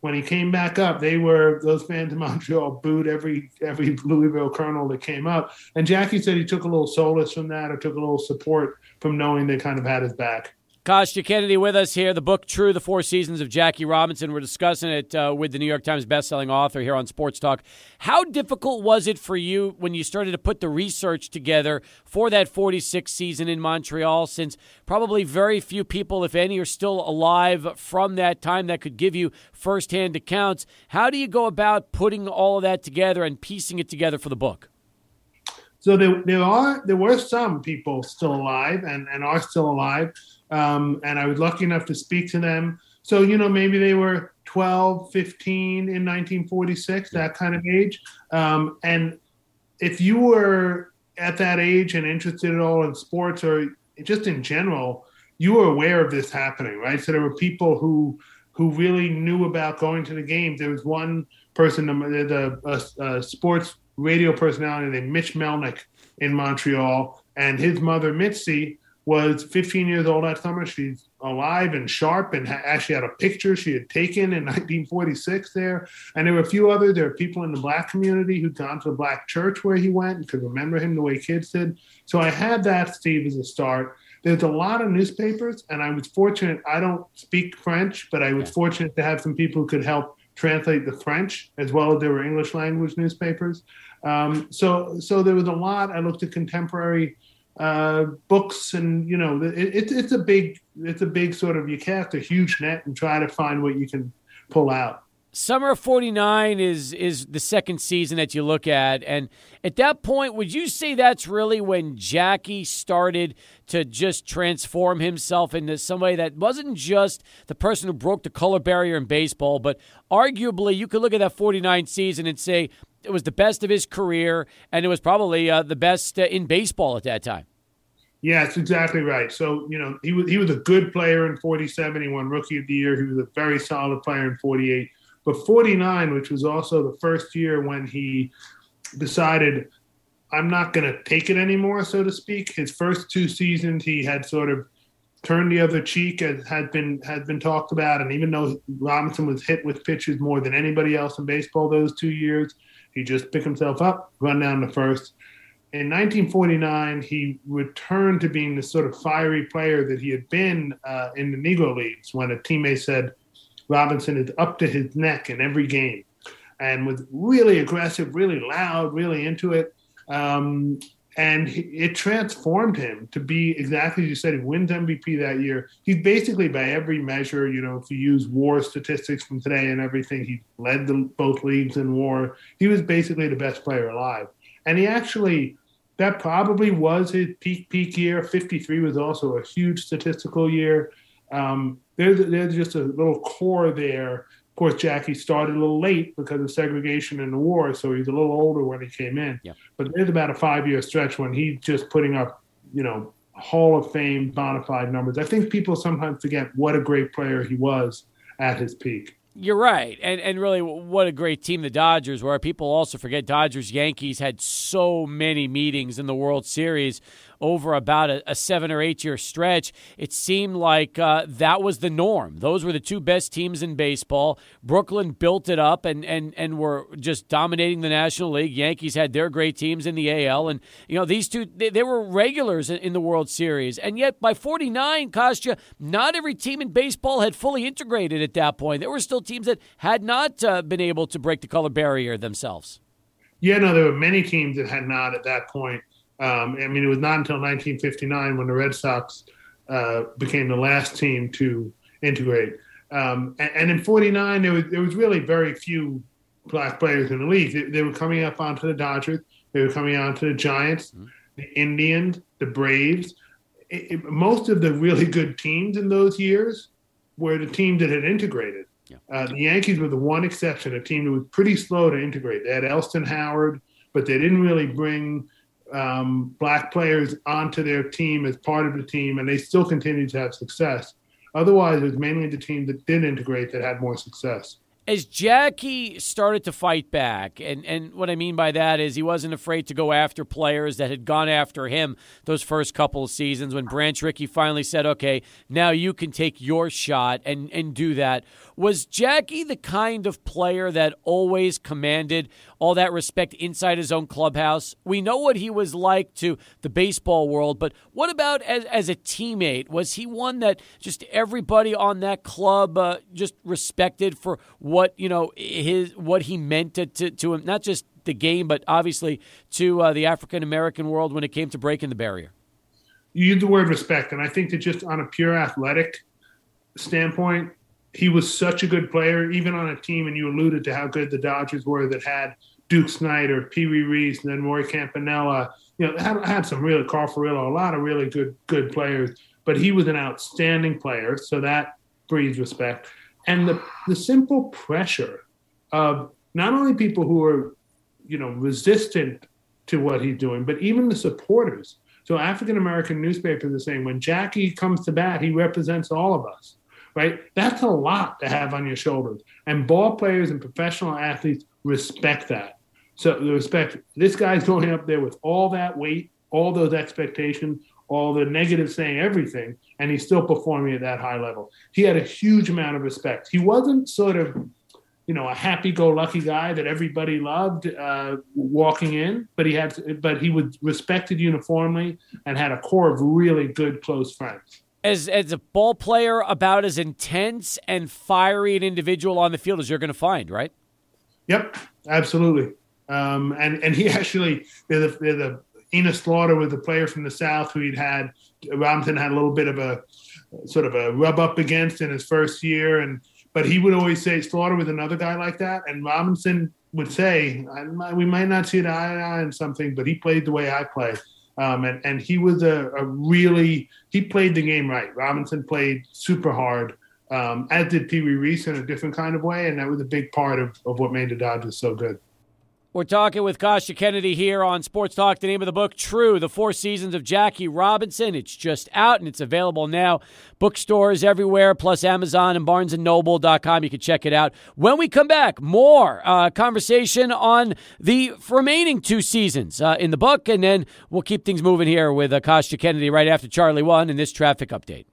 when he came back up, they were those fans in Montreal booed every every Louisville Colonel that came up. And Jackie said he took a little solace from that, or took a little support from knowing they kind of had his back. Kostya Kennedy with us here. The book True, The Four Seasons of Jackie Robinson. We're discussing it uh, with the New York Times bestselling author here on Sports Talk. How difficult was it for you when you started to put the research together for that 46 season in Montreal, since probably very few people, if any, are still alive from that time that could give you firsthand accounts? How do you go about putting all of that together and piecing it together for the book? So there, there are there were some people still alive and, and are still alive um, and I was lucky enough to speak to them. So, you know, maybe they were 12, 15 in 1946, that kind of age. Um, and if you were at that age and interested at all in sports or just in general, you were aware of this happening, right? So there were people who who really knew about going to the games. There was one person, the, a, a sports radio personality named Mitch Melnick in Montreal, and his mother Mitzi was 15 years old that summer. She's alive and sharp and ha- actually had a picture she had taken in 1946 there. And there were a few other, There were people in the black community who'd gone to the black church where he went and could remember him the way kids did. So I had that, Steve, as a start. There's a lot of newspapers, and I was fortunate. I don't speak French, but I was fortunate to have some people who could help translate the French as well as there were English language newspapers. Um, so, so there was a lot. I looked at contemporary uh, books and you know it, it, it's a big it's a big sort of you cast a huge net and try to find what you can pull out. Summer of 49 is is the second season that you look at. And at that point would you say that's really when jackie started to just transform himself into somebody that wasn't just the person who broke the color barrier in baseball but arguably you could look at that 49 season and say it was the best of his career, and it was probably uh, the best uh, in baseball at that time. Yeah, that's exactly right. So, you know, he was he was a good player in 47. He won Rookie of the Year. He was a very solid player in 48. But 49, which was also the first year when he decided, I'm not going to take it anymore, so to speak. His first two seasons, he had sort of turned the other cheek, as had been had been talked about. And even though Robinson was hit with pitches more than anybody else in baseball those two years, he just picked himself up, run down the first. In 1949, he returned to being the sort of fiery player that he had been uh, in the Negro Leagues when a teammate said Robinson is up to his neck in every game and was really aggressive, really loud, really into it. Um, and it transformed him to be exactly as you said. He wins MVP that year. He's basically by every measure, you know, if you use WAR statistics from today and everything, he led the, both leagues in WAR. He was basically the best player alive, and he actually that probably was his peak peak year. Fifty three was also a huge statistical year. Um, there's there's just a little core there course, Jackie started a little late because of segregation in the war, so he's a little older when he came in. Yeah. But there's about a five year stretch when he's just putting up, you know, Hall of Fame bona fide numbers. I think people sometimes forget what a great player he was at his peak. You're right, and and really, what a great team the Dodgers were. People also forget Dodgers Yankees had so many meetings in the World Series over about a, a seven or eight year stretch, it seemed like uh, that was the norm. Those were the two best teams in baseball. Brooklyn built it up and, and, and were just dominating the National League. Yankees had their great teams in the AL. And, you know, these two, they, they were regulars in, in the World Series. And yet by 49, Kostya, not every team in baseball had fully integrated at that point. There were still teams that had not uh, been able to break the color barrier themselves. Yeah, no, there were many teams that had not at that point. Um, I mean, it was not until 1959 when the Red Sox uh, became the last team to integrate. Um, and, and, in 49, there was, there was really very few black players in the league. They, they were coming up onto the Dodgers, they were coming onto the Giants, mm-hmm. the Indians, the Braves. It, it, most of the really good teams in those years were the teams that had integrated. Yeah. Uh, the Yankees were the one exception, a team that was pretty slow to integrate. They had Elston Howard, but they didn't really bring um, black players onto their team as part of the team, and they still continue to have success. Otherwise, it was mainly the team that did integrate that had more success. as Jackie started to fight back, and, and what I mean by that is he wasn't afraid to go after players that had gone after him those first couple of seasons when Branch Rickey finally said, okay, now you can take your shot and, and do that. Was Jackie the kind of player that always commanded all that respect inside his own clubhouse? We know what he was like to the baseball world, but what about as, as a teammate? Was he one that just everybody on that club uh, just respected for what, you know, his what he meant to, to, to him, not just the game, but obviously to uh, the African American world when it came to breaking the barrier? You use the word respect, and I think that just on a pure athletic standpoint, he was such a good player, even on a team, and you alluded to how good the Dodgers were that had Duke Snider, Pee Wee Reese, and then Roy Campanella. You know, had, had some really Carl Furillo, a lot of really good good players. But he was an outstanding player, so that breeds respect. And the the simple pressure of not only people who are, you know, resistant to what he's doing, but even the supporters. So African American newspapers are saying when Jackie comes to bat, he represents all of us right? That's a lot to have on your shoulders. And ball players and professional athletes respect that. So the respect this guy's going up there with all that weight, all those expectations, all the negative saying everything, and he's still performing at that high level. He had a huge amount of respect. He wasn't sort of, you know, a happy-go-lucky guy that everybody loved uh, walking in, but he had, but he was respected uniformly and had a core of really good close friends as as a ball player about as intense and fiery an individual on the field as you're going to find, right? Yep, absolutely. Um, and and he actually they're the, they're the Enos Slaughter was a player from the South who he'd had Robinson had a little bit of a sort of a rub up against in his first year, and but he would always say Slaughter was another guy like that, and Robinson would say we might not see it eye to eye on something, but he played the way I play. Um, and, and he was a, a, really he played the game right. Robinson played super hard, um, as did Pee Wee Reese in a different kind of way, and that was a big part of, of what made the Dodgers so good. We're talking with Kostya Kennedy here on Sports Talk. The name of the book, True, The Four Seasons of Jackie Robinson. It's just out and it's available now. Bookstores everywhere, plus Amazon and BarnesandNoble.com. You can check it out. When we come back, more uh, conversation on the remaining two seasons uh, in the book, and then we'll keep things moving here with uh, Kostya Kennedy right after Charlie One in this traffic update.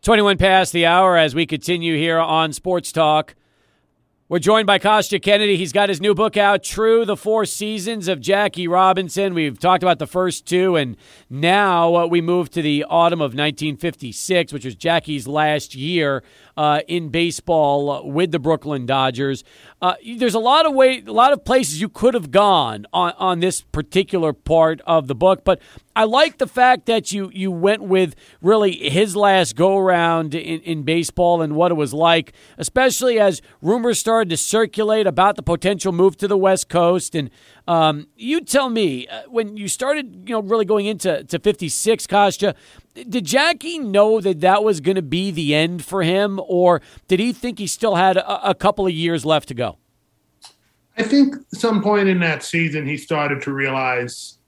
21 past the hour as we continue here on Sports Talk. We're joined by Kostya Kennedy. He's got his new book out, True, the Four Seasons of Jackie Robinson. We've talked about the first two, and now uh, we move to the autumn of 1956, which was Jackie's last year uh, in baseball with the Brooklyn Dodgers. Uh, there's a lot of way, a lot of places you could have gone on, on this particular part of the book, but I like the fact that you you went with really his last go around in, in baseball and what it was like, especially as rumors started to circulate about the potential move to the West Coast. And um, you tell me uh, when you started, you know, really going into to 56, Kostya, did Jackie know that that was going to be the end for him, or did he think he still had a, a couple of years left to go? I think some point in that season he started to realize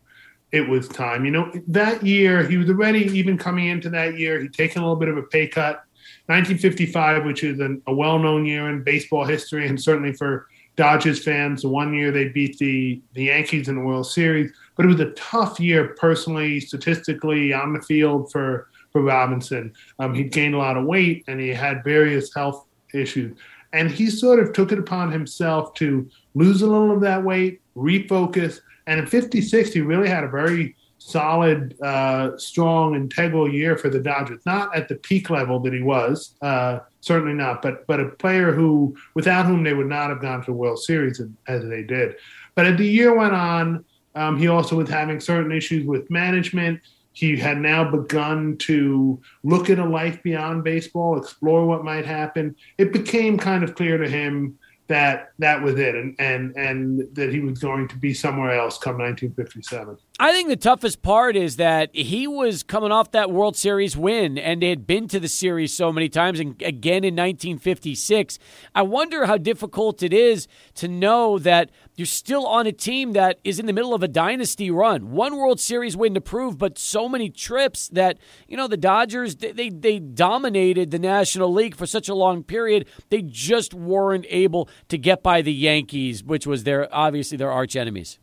it was time. You know, that year he was already even coming into that year. He'd taken a little bit of a pay cut. 1955, which is an, a well-known year in baseball history, and certainly for Dodgers fans, the one year they beat the the Yankees in the World Series but it was a tough year personally, statistically, on the field for for Robinson. Um, he'd gained a lot of weight and he had various health issues. And he sort of took it upon himself to lose a little of that weight, refocus. And in 56, he really had a very solid, uh, strong, integral year for the Dodgers. Not at the peak level that he was, uh, certainly not, but but a player who, without whom they would not have gone to the World Series as they did. But as the year went on, um, he also was having certain issues with management. He had now begun to look at a life beyond baseball, explore what might happen. It became kind of clear to him that that was it, and and and that he was going to be somewhere else come 1957. I think the toughest part is that he was coming off that World Series win and they had been to the series so many times and again in 1956. I wonder how difficult it is to know that you're still on a team that is in the middle of a dynasty run. One World Series win to prove, but so many trips that, you know, the Dodgers, they, they, they dominated the National League for such a long period. They just weren't able to get by the Yankees, which was their obviously their arch enemies.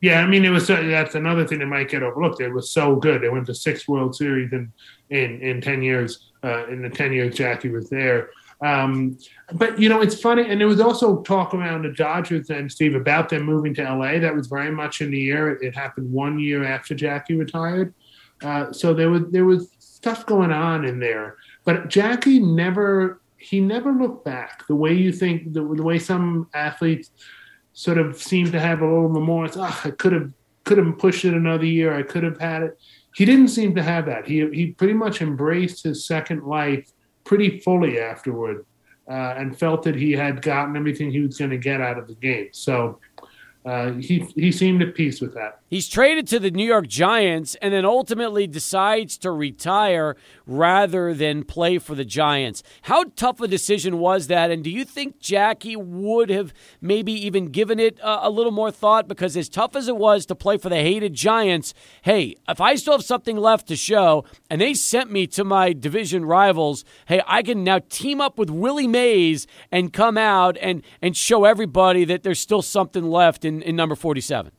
Yeah, I mean, it was that's another thing that might get overlooked. It was so good. They went to six World Series in in, in ten years. Uh, in the ten years Jackie was there. Um, but you know, it's funny, and there was also talk around the Dodgers and Steve about them moving to LA. That was very much in the air. It happened one year after Jackie retired, uh, so there was there was stuff going on in there. But Jackie never he never looked back the way you think the, the way some athletes sort of seem to have a little remorse. Oh, I could have could have pushed it another year. I could have had it. He didn't seem to have that. He he pretty much embraced his second life pretty fully afterward, uh, and felt that he had gotten everything he was going to get out of the game. So uh, he he seemed at peace with that. He's traded to the New York Giants and then ultimately decides to retire rather than play for the Giants. How tough a decision was that? And do you think Jackie would have maybe even given it a, a little more thought? Because as tough as it was to play for the hated Giants, hey, if I still have something left to show and they sent me to my division rivals, hey, I can now team up with Willie Mays and come out and, and show everybody that there's still something left in, in number 47.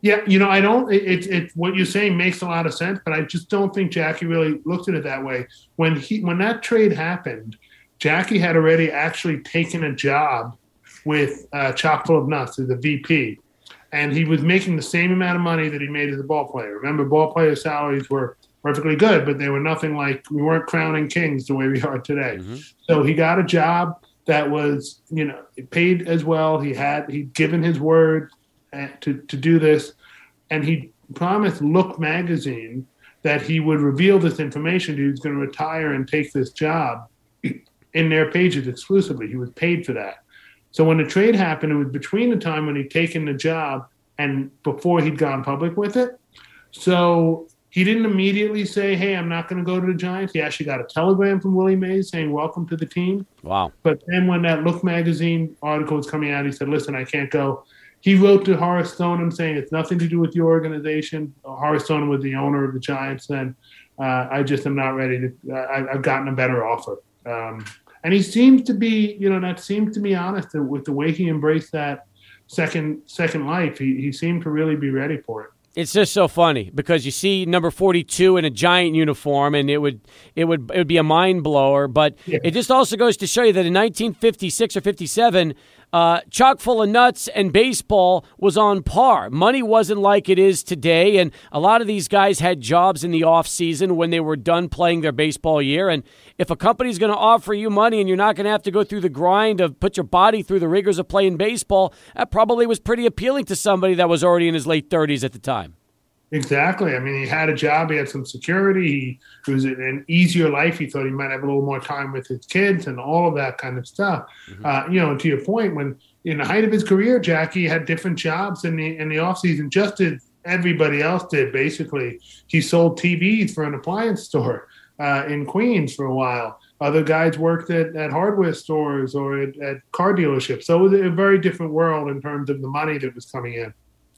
Yeah, you know, I don't. It's it, it, what you're saying makes a lot of sense, but I just don't think Jackie really looked at it that way. When he when that trade happened, Jackie had already actually taken a job with uh, Chock full of nuts as a VP, and he was making the same amount of money that he made as a ball player. Remember, ball player salaries were perfectly good, but they were nothing like we weren't crowning kings the way we are today. Mm-hmm. So he got a job that was, you know, paid as well. He had he'd given his word uh, to, to do this. And he promised Look magazine that he would reveal this information. He was going to retire and take this job in their pages exclusively. He was paid for that. So when the trade happened, it was between the time when he'd taken the job and before he'd gone public with it. So he didn't immediately say, Hey, I'm not going to go to the Giants. He actually got a telegram from Willie Mays saying, Welcome to the team. Wow. But then when that Look magazine article was coming out, he said, Listen, I can't go he wrote to Horace Stoneham saying it's nothing to do with your organization. Horace Stoneham was the owner of the Giants then. Uh, I just am not ready to. I, have gotten a better offer. Um, and he seems to be, you know, that seems to be honest with the way he embraced that second second life. He, he seemed to really be ready for it it's just so funny because you see number 42 in a giant uniform and it would it would it would be a mind blower but yeah. it just also goes to show you that in 1956 or 57 uh, chock full of nuts and baseball was on par. Money wasn't like it is today, and a lot of these guys had jobs in the off season when they were done playing their baseball year. And if a company's going to offer you money and you're not going to have to go through the grind of put your body through the rigors of playing baseball, that probably was pretty appealing to somebody that was already in his late 30s at the time. Exactly. I mean, he had a job, he had some security, he was in an easier life. He thought he might have a little more time with his kids and all of that kind of stuff. Mm-hmm. Uh, you know, to your point, when in the height of his career, Jackie had different jobs in the in the off season, just as everybody else did. Basically, he sold TVs for an appliance store uh, in Queens for a while. Other guys worked at, at hardware stores or at, at car dealerships. So it was a very different world in terms of the money that was coming in.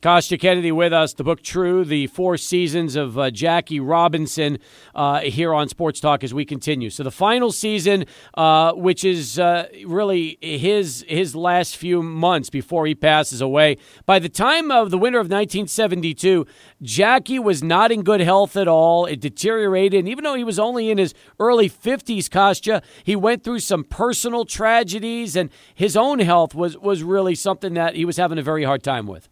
Kostya Kennedy with us, the book True, the four seasons of uh, Jackie Robinson uh, here on Sports Talk as we continue. So the final season, uh, which is uh, really his his last few months before he passes away. By the time of the winter of 1972, Jackie was not in good health at all. It deteriorated, and even though he was only in his early 50s, Kostya, he went through some personal tragedies, and his own health was was really something that he was having a very hard time with.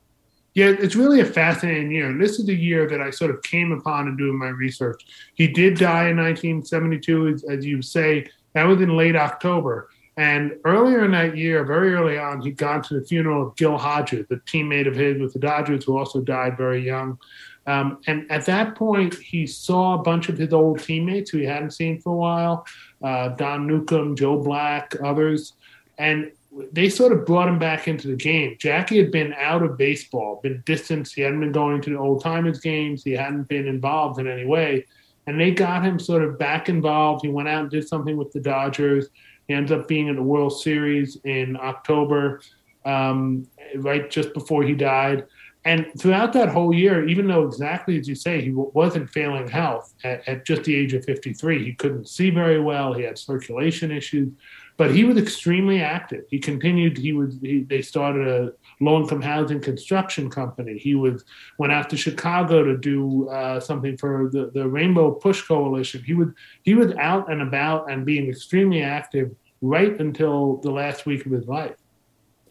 Yeah, it's really a fascinating year. This is the year that I sort of came upon in doing my research. He did die in 1972, as, as you say. That was in late October. And earlier in that year, very early on, he'd gone to the funeral of Gil Hodges, the teammate of his with the Dodgers, who also died very young. Um, and at that point, he saw a bunch of his old teammates who he hadn't seen for a while uh, Don Newcombe, Joe Black, others. And they sort of brought him back into the game. Jackie had been out of baseball, been distanced. He hadn't been going to the old timers games. He hadn't been involved in any way. And they got him sort of back involved. He went out and did something with the Dodgers. He ends up being in the World Series in October, um, right just before he died. And throughout that whole year, even though exactly as you say, he wasn't failing health at, at just the age of 53, he couldn't see very well. He had circulation issues but he was extremely active. He continued. He was. He, they started a low-income housing construction company. He was went out to Chicago to do uh, something for the, the Rainbow Push Coalition. He was he was out and about and being extremely active right until the last week of his life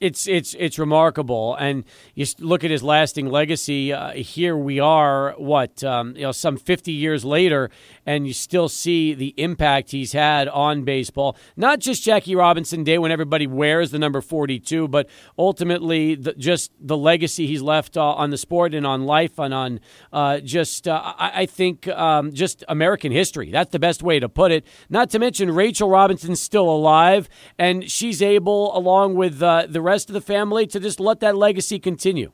it's it's it's remarkable, and you look at his lasting legacy. Uh, here we are, what um, you know, some fifty years later, and you still see the impact he's had on baseball. Not just Jackie Robinson Day when everybody wears the number forty-two, but ultimately the, just the legacy he's left uh, on the sport and on life and on uh, just uh, I, I, think um, just American history. That's the best way to put it. Not to mention Rachel Robinson's still alive, and she's able, along with uh, the rest rest of the family to just let that legacy continue?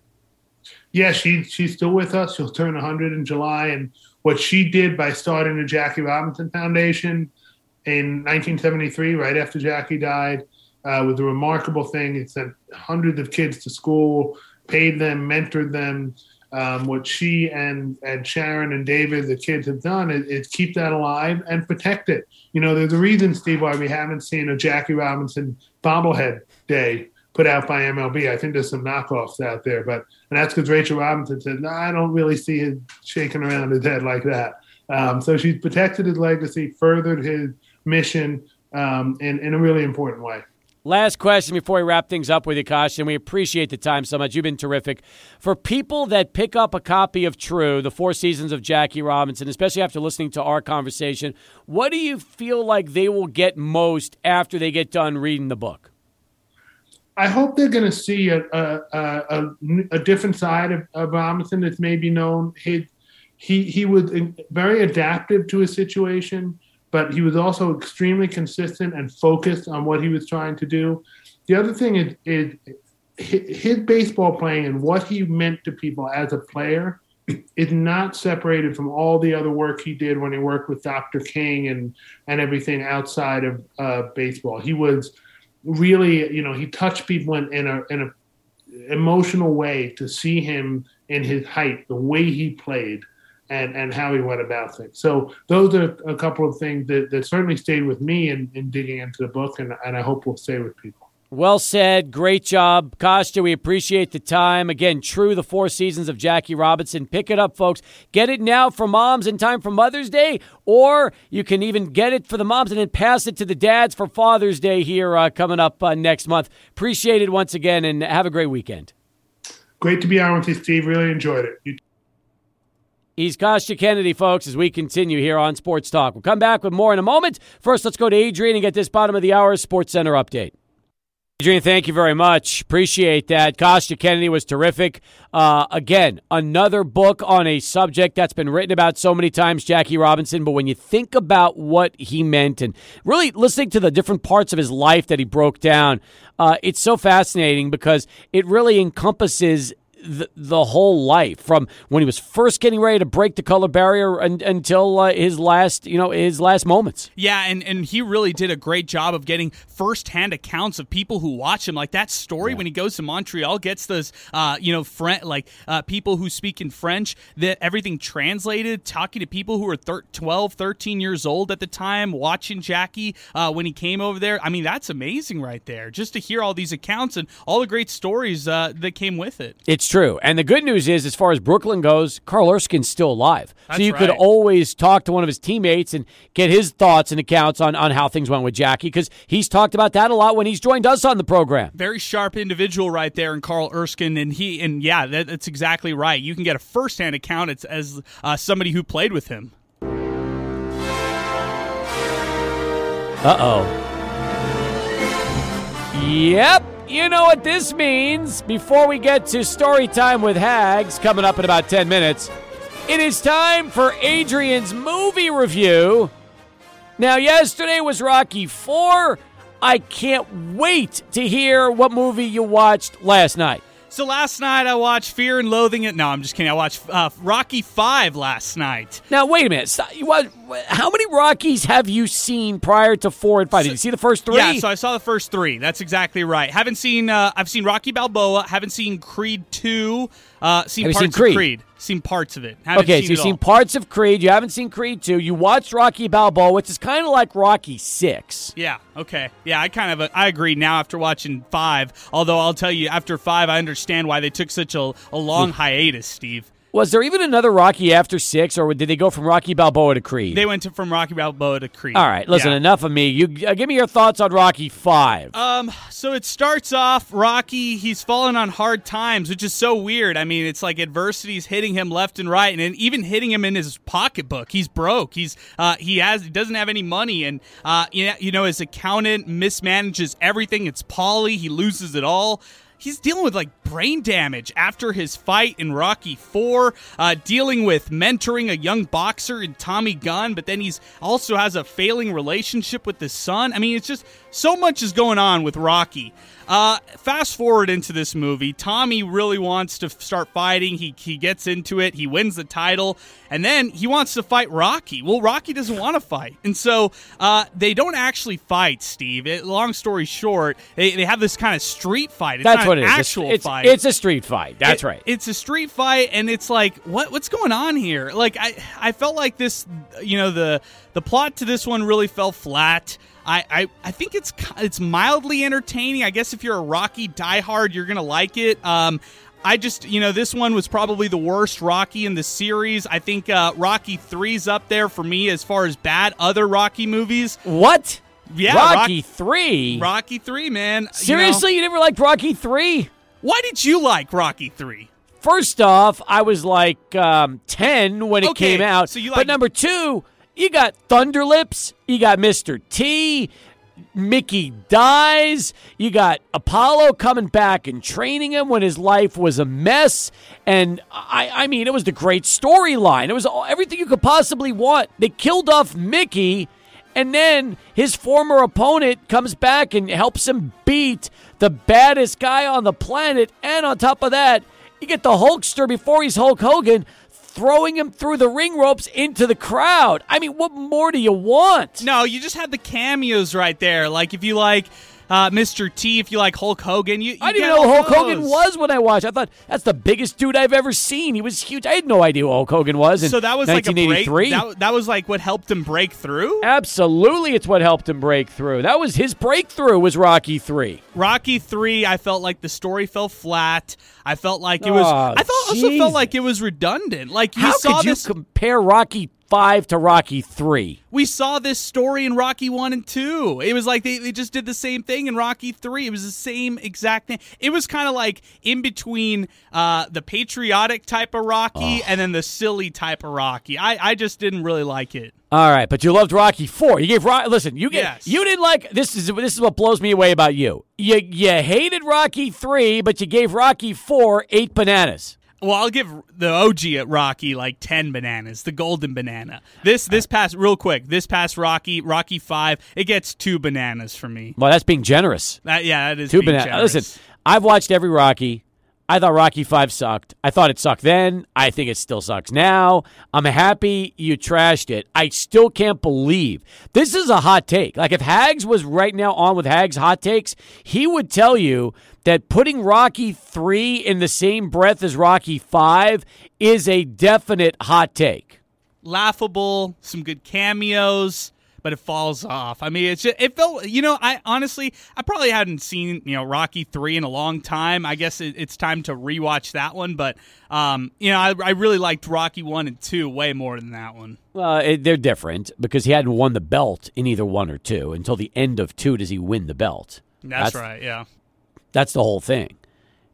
Yeah, she she's still with us. She'll turn 100 in July, and what she did by starting the Jackie Robinson Foundation in 1973, right after Jackie died, uh, was a remarkable thing. It sent hundreds of kids to school, paid them, mentored them. Um, what she and and Sharon and David, the kids, have done is, is, keep that alive and protect it. You know, there's a reason, Steve, why we haven't seen a Jackie Robinson bobblehead day put out by MLB. I think there's some knockoffs out there, but and that's because Rachel Robinson said, "No, I don't really see him shaking around his head like that." Um, so she's protected his legacy, furthered his mission um, in in a really important way. Last question before we wrap things up with you, Kosh, and we appreciate the time so much. You've been terrific. For people that pick up a copy of True, the four seasons of Jackie Robinson, especially after listening to our conversation, what do you feel like they will get most after they get done reading the book? I hope they're going to see a, a, a, a, different side of, of Robinson that's maybe known. He, he, he was very adaptive to his situation, but he was also extremely consistent and focused on what he was trying to do. The other thing is, is his baseball playing and what he meant to people as a player is not separated from all the other work he did when he worked with Dr. King and, and everything outside of uh, baseball. He was – really, you know, he touched people in, in a in a emotional way to see him in his height, the way he played, and and how he went about things. So those are a couple of things that, that certainly stayed with me in, in digging into the book, and, and I hope will stay with people. Well said. Great job, Kostya. We appreciate the time. Again, true, the four seasons of Jackie Robinson. Pick it up, folks. Get it now for moms in time for Mother's Day, or you can even get it for the moms and then pass it to the dads for Father's Day here uh, coming up uh, next month. Appreciate it once again, and have a great weekend. Great to be on with you, Steve. Really enjoyed it. You- He's Kostya Kennedy, folks, as we continue here on Sports Talk. We'll come back with more in a moment. First, let's go to Adrian and get this bottom of the hour Sports Center update. Adrian, thank you very much. Appreciate that. Kostya Kennedy was terrific. Uh, again, another book on a subject that's been written about so many times, Jackie Robinson. But when you think about what he meant and really listening to the different parts of his life that he broke down, uh, it's so fascinating because it really encompasses the, the whole life from when he was first getting ready to break the color barrier and, until uh, his last, you know, his last moments. Yeah, and, and he really did a great job of getting firsthand accounts of people who watch him. Like that story yeah. when he goes to Montreal, gets those, uh, you know, French, like uh, people who speak in French, that everything translated, talking to people who were thir- 12, 13 years old at the time, watching Jackie uh, when he came over there. I mean, that's amazing right there. Just to hear all these accounts and all the great stories uh, that came with it. It's true. And the good news is, as far as Brooklyn goes, Carl Erskine's still alive. That's so you right. could always talk to one of his teammates and get his thoughts and accounts on, on how things went with Jackie because he's talked about that a lot when he's joined us on the program. Very sharp individual right there in Carl Erskine. And he, and yeah, that, that's exactly right. You can get a firsthand account as, as uh, somebody who played with him. Uh oh. Yep. You know what this means. Before we get to story time with Hags coming up in about 10 minutes, it is time for Adrian's movie review. Now, yesterday was Rocky 4. I can't wait to hear what movie you watched last night. So last night I watched Fear and Loathing It. No, I'm just kidding. I watched uh, Rocky Five last night. Now, wait a minute. How many Rockies have you seen prior to four and five? Did you see the first three? Yeah, so I saw the first three. That's exactly right. Haven't seen. Uh, I've seen Rocky Balboa. Haven't seen Creed Two. Uh, seen Have parts seen Creed? of Creed. Seen parts of it. Haven't Okay, seen so you've seen all. parts of Creed. You haven't seen Creed 2. You watched Rocky Balboa, which is kind of like Rocky 6. Yeah. Okay. Yeah, I kind of uh, I agree now after watching five. Although I'll tell you, after five, I understand why they took such a, a long hiatus. Steve. Was there even another Rocky after 6, or did they go from Rocky Balboa to Creed? They went to, from Rocky Balboa to Creed. All right, listen, Yeah. enough of me. You uh, Give me your thoughts on Rocky 5. Um, so it starts off Rocky. He's fallen on hard times, which is so weird. I mean, it's like adversity's hitting him left and right, and then even hitting him in his pocketbook. He's broke. He's uh, he has he doesn't have any money, and uh, you know, you know, his accountant mismanages everything. It's Paulie. He loses it all. He's dealing with like brain damage after his fight in Rocky Four, uh, dealing with mentoring a young boxer in Tommy Gunn, but then he's also has a failing relationship with his son. I mean, it's just so much is going on with Rocky. Uh, fast forward into this movie, Tommy really wants to start fighting. He he gets into it. He wins the title, and then he wants to fight Rocky. Well, Rocky doesn't want to fight, and so uh, they don't actually fight. Steve. It, long story short, they, they have this kind of street fight. It's That's what it is. Actual it's, fight. It's a street fight. That's It- right. It's a street fight, and it's like, what what's going on here? Like, I I felt like this, you know, the the plot to this one really fell flat. I, I, I think it's it's mildly entertaining. I guess if you're a Rocky diehard, you're gonna like it. Um, I just you know this one was probably the worst Rocky in the series. I think uh, Rocky three's up there for me as far as bad other Rocky movies. what? Yeah, Rocky Rock- 3? Rocky three, man. You know, Seriously? You never liked Rocky 3? why did you like Rocky three? First off, I was like um, 10 when it Okay, came out. so you like- but number two, you got Thunderlips, you got Mr. T, Mickey dies, you got Apollo coming back and training him when his life was a mess. And I, I mean, it was the great storyline. It was all, everything you could possibly want. They killed off Mickey. And then his former opponent comes back and helps him beat the baddest guy on the planet. And on top of that, you get the Hulkster before he's Hulk Hogan throwing him through the ring ropes into the crowd. I mean, what more do you want? No, you just had the cameos right there. Like if you like uh, Mr. T, if you like Hulk Hogan, you, you I didn't know Hulk Hogan was when I watched. I thought that's the biggest dude I've ever seen. He was huge. I had no idea who Hulk Hogan was in So that was like a break. 1983. That, that was like what helped him break through. Absolutely, it's what helped him break through. That was his breakthrough. Was Rocky three? Rocky three, I felt like the story fell flat. I felt like it was. Oh, I thought also felt like it was redundant. Like we How saw could you this. compare Rocky five to Rocky three? we saw this story in Rocky 1 and 2. It was like they, they just did the same thing in Rocky 3. It was the same exact thing. It was kind of like in between uh, the patriotic type of Rocky and then the silly type of Rocky. I, I just didn't really like it. All right, but you loved Rocky Four. You gave Rocky. Listen, you get Yes. you didn't like this. Is this is what blows me away about you. You you hated Rocky Three, but you gave Rocky Four eight bananas. Well, I'll give the OG at Rocky like 10 bananas, the golden banana. This this uh, pass real quick, this pass Rocky, Rocky 5, it gets 2 bananas for me. Well, that's being generous. That yeah, that is Two bananas. Listen, I've watched every Rocky. I thought Rocky Five sucked. I thought it sucked then. I think it still sucks now. I'm happy you trashed it. I still can't believe this is a hot take. Like if Hags was right now on with Hags hot takes, he would tell you that putting Rocky Three in the same breath as Rocky Five is a definite hot take. laughable, some good cameos, but it falls off. I mean, it's just, it felt, you know, I honestly, I probably hadn't seen, you know, Rocky 3 in a long time. I guess it, it's time to rewatch that one, but, um, you know, I, I really liked Rocky 1 and 2 way more than that one. Well, it, they're different because he hadn't won the belt in either one or two until the end of two. Does he win the belt? That's, right, yeah. That's the whole thing.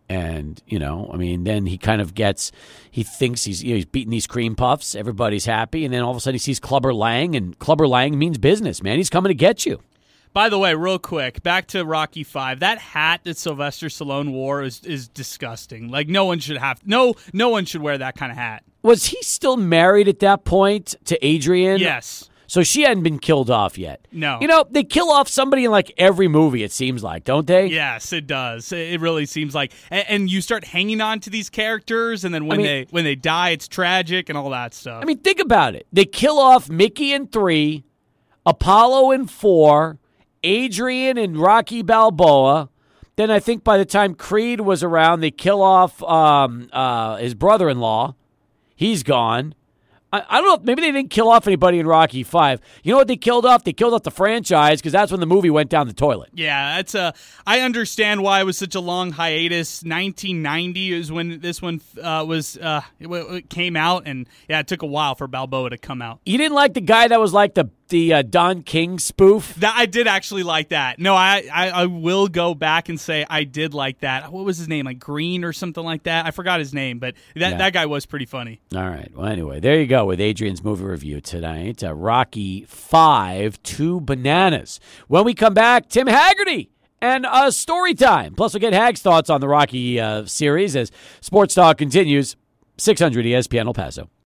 And you know, I mean, then he kind of gets, he thinks he's you know, he's beating these cream puffs. Everybody's happy, and then all of a sudden he sees Clubber Lang, and Clubber Lang means business, man. He's coming to get you. By the way, real quick, back to Rocky Five. That hat that Sylvester Stallone wore is, is disgusting. Like no one should have no no one should wear that kind of hat. Was he still married at that point to Adrian? Yes. So she hadn't been killed off yet. No. You know, they kill off somebody in like every movie, it seems like, don't they? Yes, it does. It really seems like, and, you start hanging on to these characters, and then when I mean- they when they die, it's tragic and all that stuff. I mean, think about it. They kill off Mickey in three, Apollo in four, Adrian and Rocky Balboa. Then I think by the time Creed was around, they kill off um, uh, his brother in law. He's gone. I, I don't know. Maybe they didn't kill off anybody in Rocky Five. You know what they killed off? They killed off the franchise because that's when the movie went down the toilet. Yeah, that's a. I understand why it was such a long hiatus. 1990 is when this one uh, was uh, it, it came out, and yeah, it took a while for Balboa to come out. You didn't like the guy that was like the the uh, Don King spoof. That I did actually like that. No, I, I I will go back and say I did like that. What was his name? Like Green or something like that. I forgot his name, but that Yeah. that guy was pretty funny. All right. Well, anyway, there you go with Adrian's movie review tonight. Uh, Rocky Five, Two Bananas. When we come back, Tim Haggerty and uh, story time. Plus, we'll get Hag's thoughts on the Rocky uh, series as Sports Talk continues. 600 ESPN El Paso.